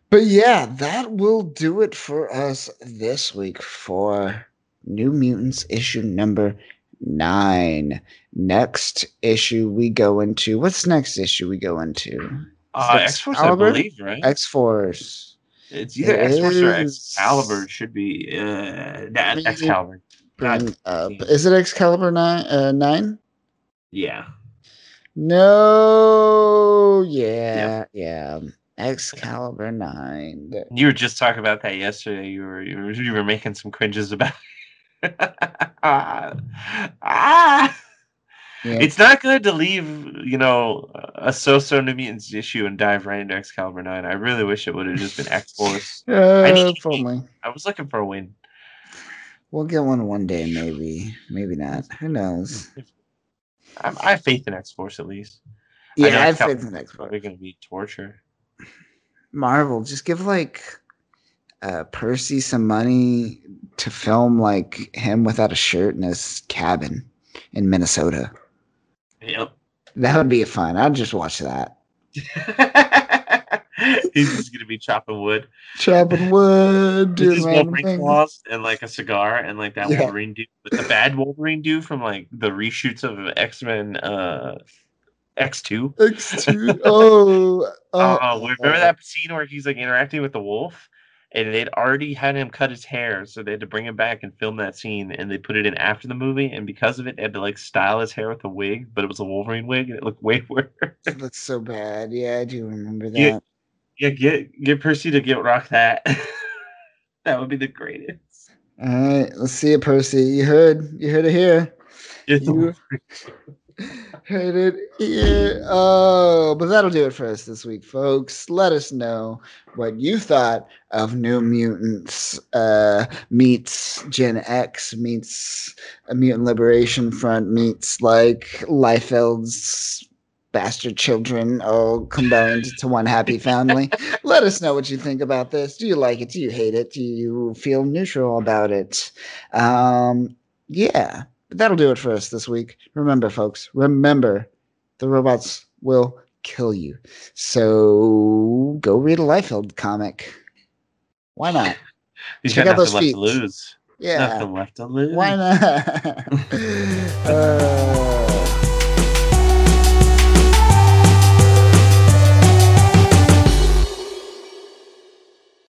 But yeah, that will do it for us this week for New Mutants issue number nine. Next issue we go into. What's next issue we go into? Uh, X Force, I believe, right? X Force. It's either X Force or Excalibur. It should be uh, Excalibur. Bring up. Is it Excalibur nine? Uh, nine? Yeah. No. Yeah. Yeah. Excalibur nine. <laughs> You were just talking about that yesterday. You were you were, you were making some cringes about. ah, <laughs> Yeah. It's not good to leave, you know, a so-so New Mutants issue and dive right into Excalibur Nine. I really wish it would have just been X Force. <laughs> uh, I need, only. I was looking for a win. We'll get one one day, maybe, maybe not. Who knows? I, I have faith in X Force at least. Yeah, I, I have faith in X Force. Probably going to be torture. Marvel, just give like uh, Percy some money to film like him without a shirt in his cabin in Minnesota. Yep. That would be fun. I'd just watch that. <laughs> He's just gonna be chopping wood. Chopping wood, doing his Wolverine claws and like a cigar and like that yeah. Wolverine dude, but the bad Wolverine dude from like the reshoots of X Men uh X2. X2. <laughs> Oh, uh, uh, remember that scene where he's like interacting with the wolf? And they'd already had him cut his hair, so they had to bring him back and film that scene. And they put it in after the movie, and because of it, they had to like style his hair with a wig, but it was a Wolverine wig, and it looked <laughs> way worse. It looks so bad. Yeah, I do remember that. Yeah, yeah get get Percy to get rock that. <laughs> that would be the greatest. All right, let's see it, Percy. You heard, you heard it here. You, <laughs> Hate it. Oh, but that'll do it for us this week, folks. Let us know what you thought of New Mutants uh, meets Gen X meets a Mutant Liberation Front meets like Liefeld's bastard children all combined to one happy family. <laughs> Let us know what you think about this. Do you like it? Do you hate it? Do you feel neutral about it? Um, yeah. But that'll do it for us this week. Remember, folks, remember the robots will kill you. So go read a Liefeld comic. Why not? <laughs> He's got nothing left to lose. Yeah. Nothing left to lose. Why not? <laughs> <laughs> uh,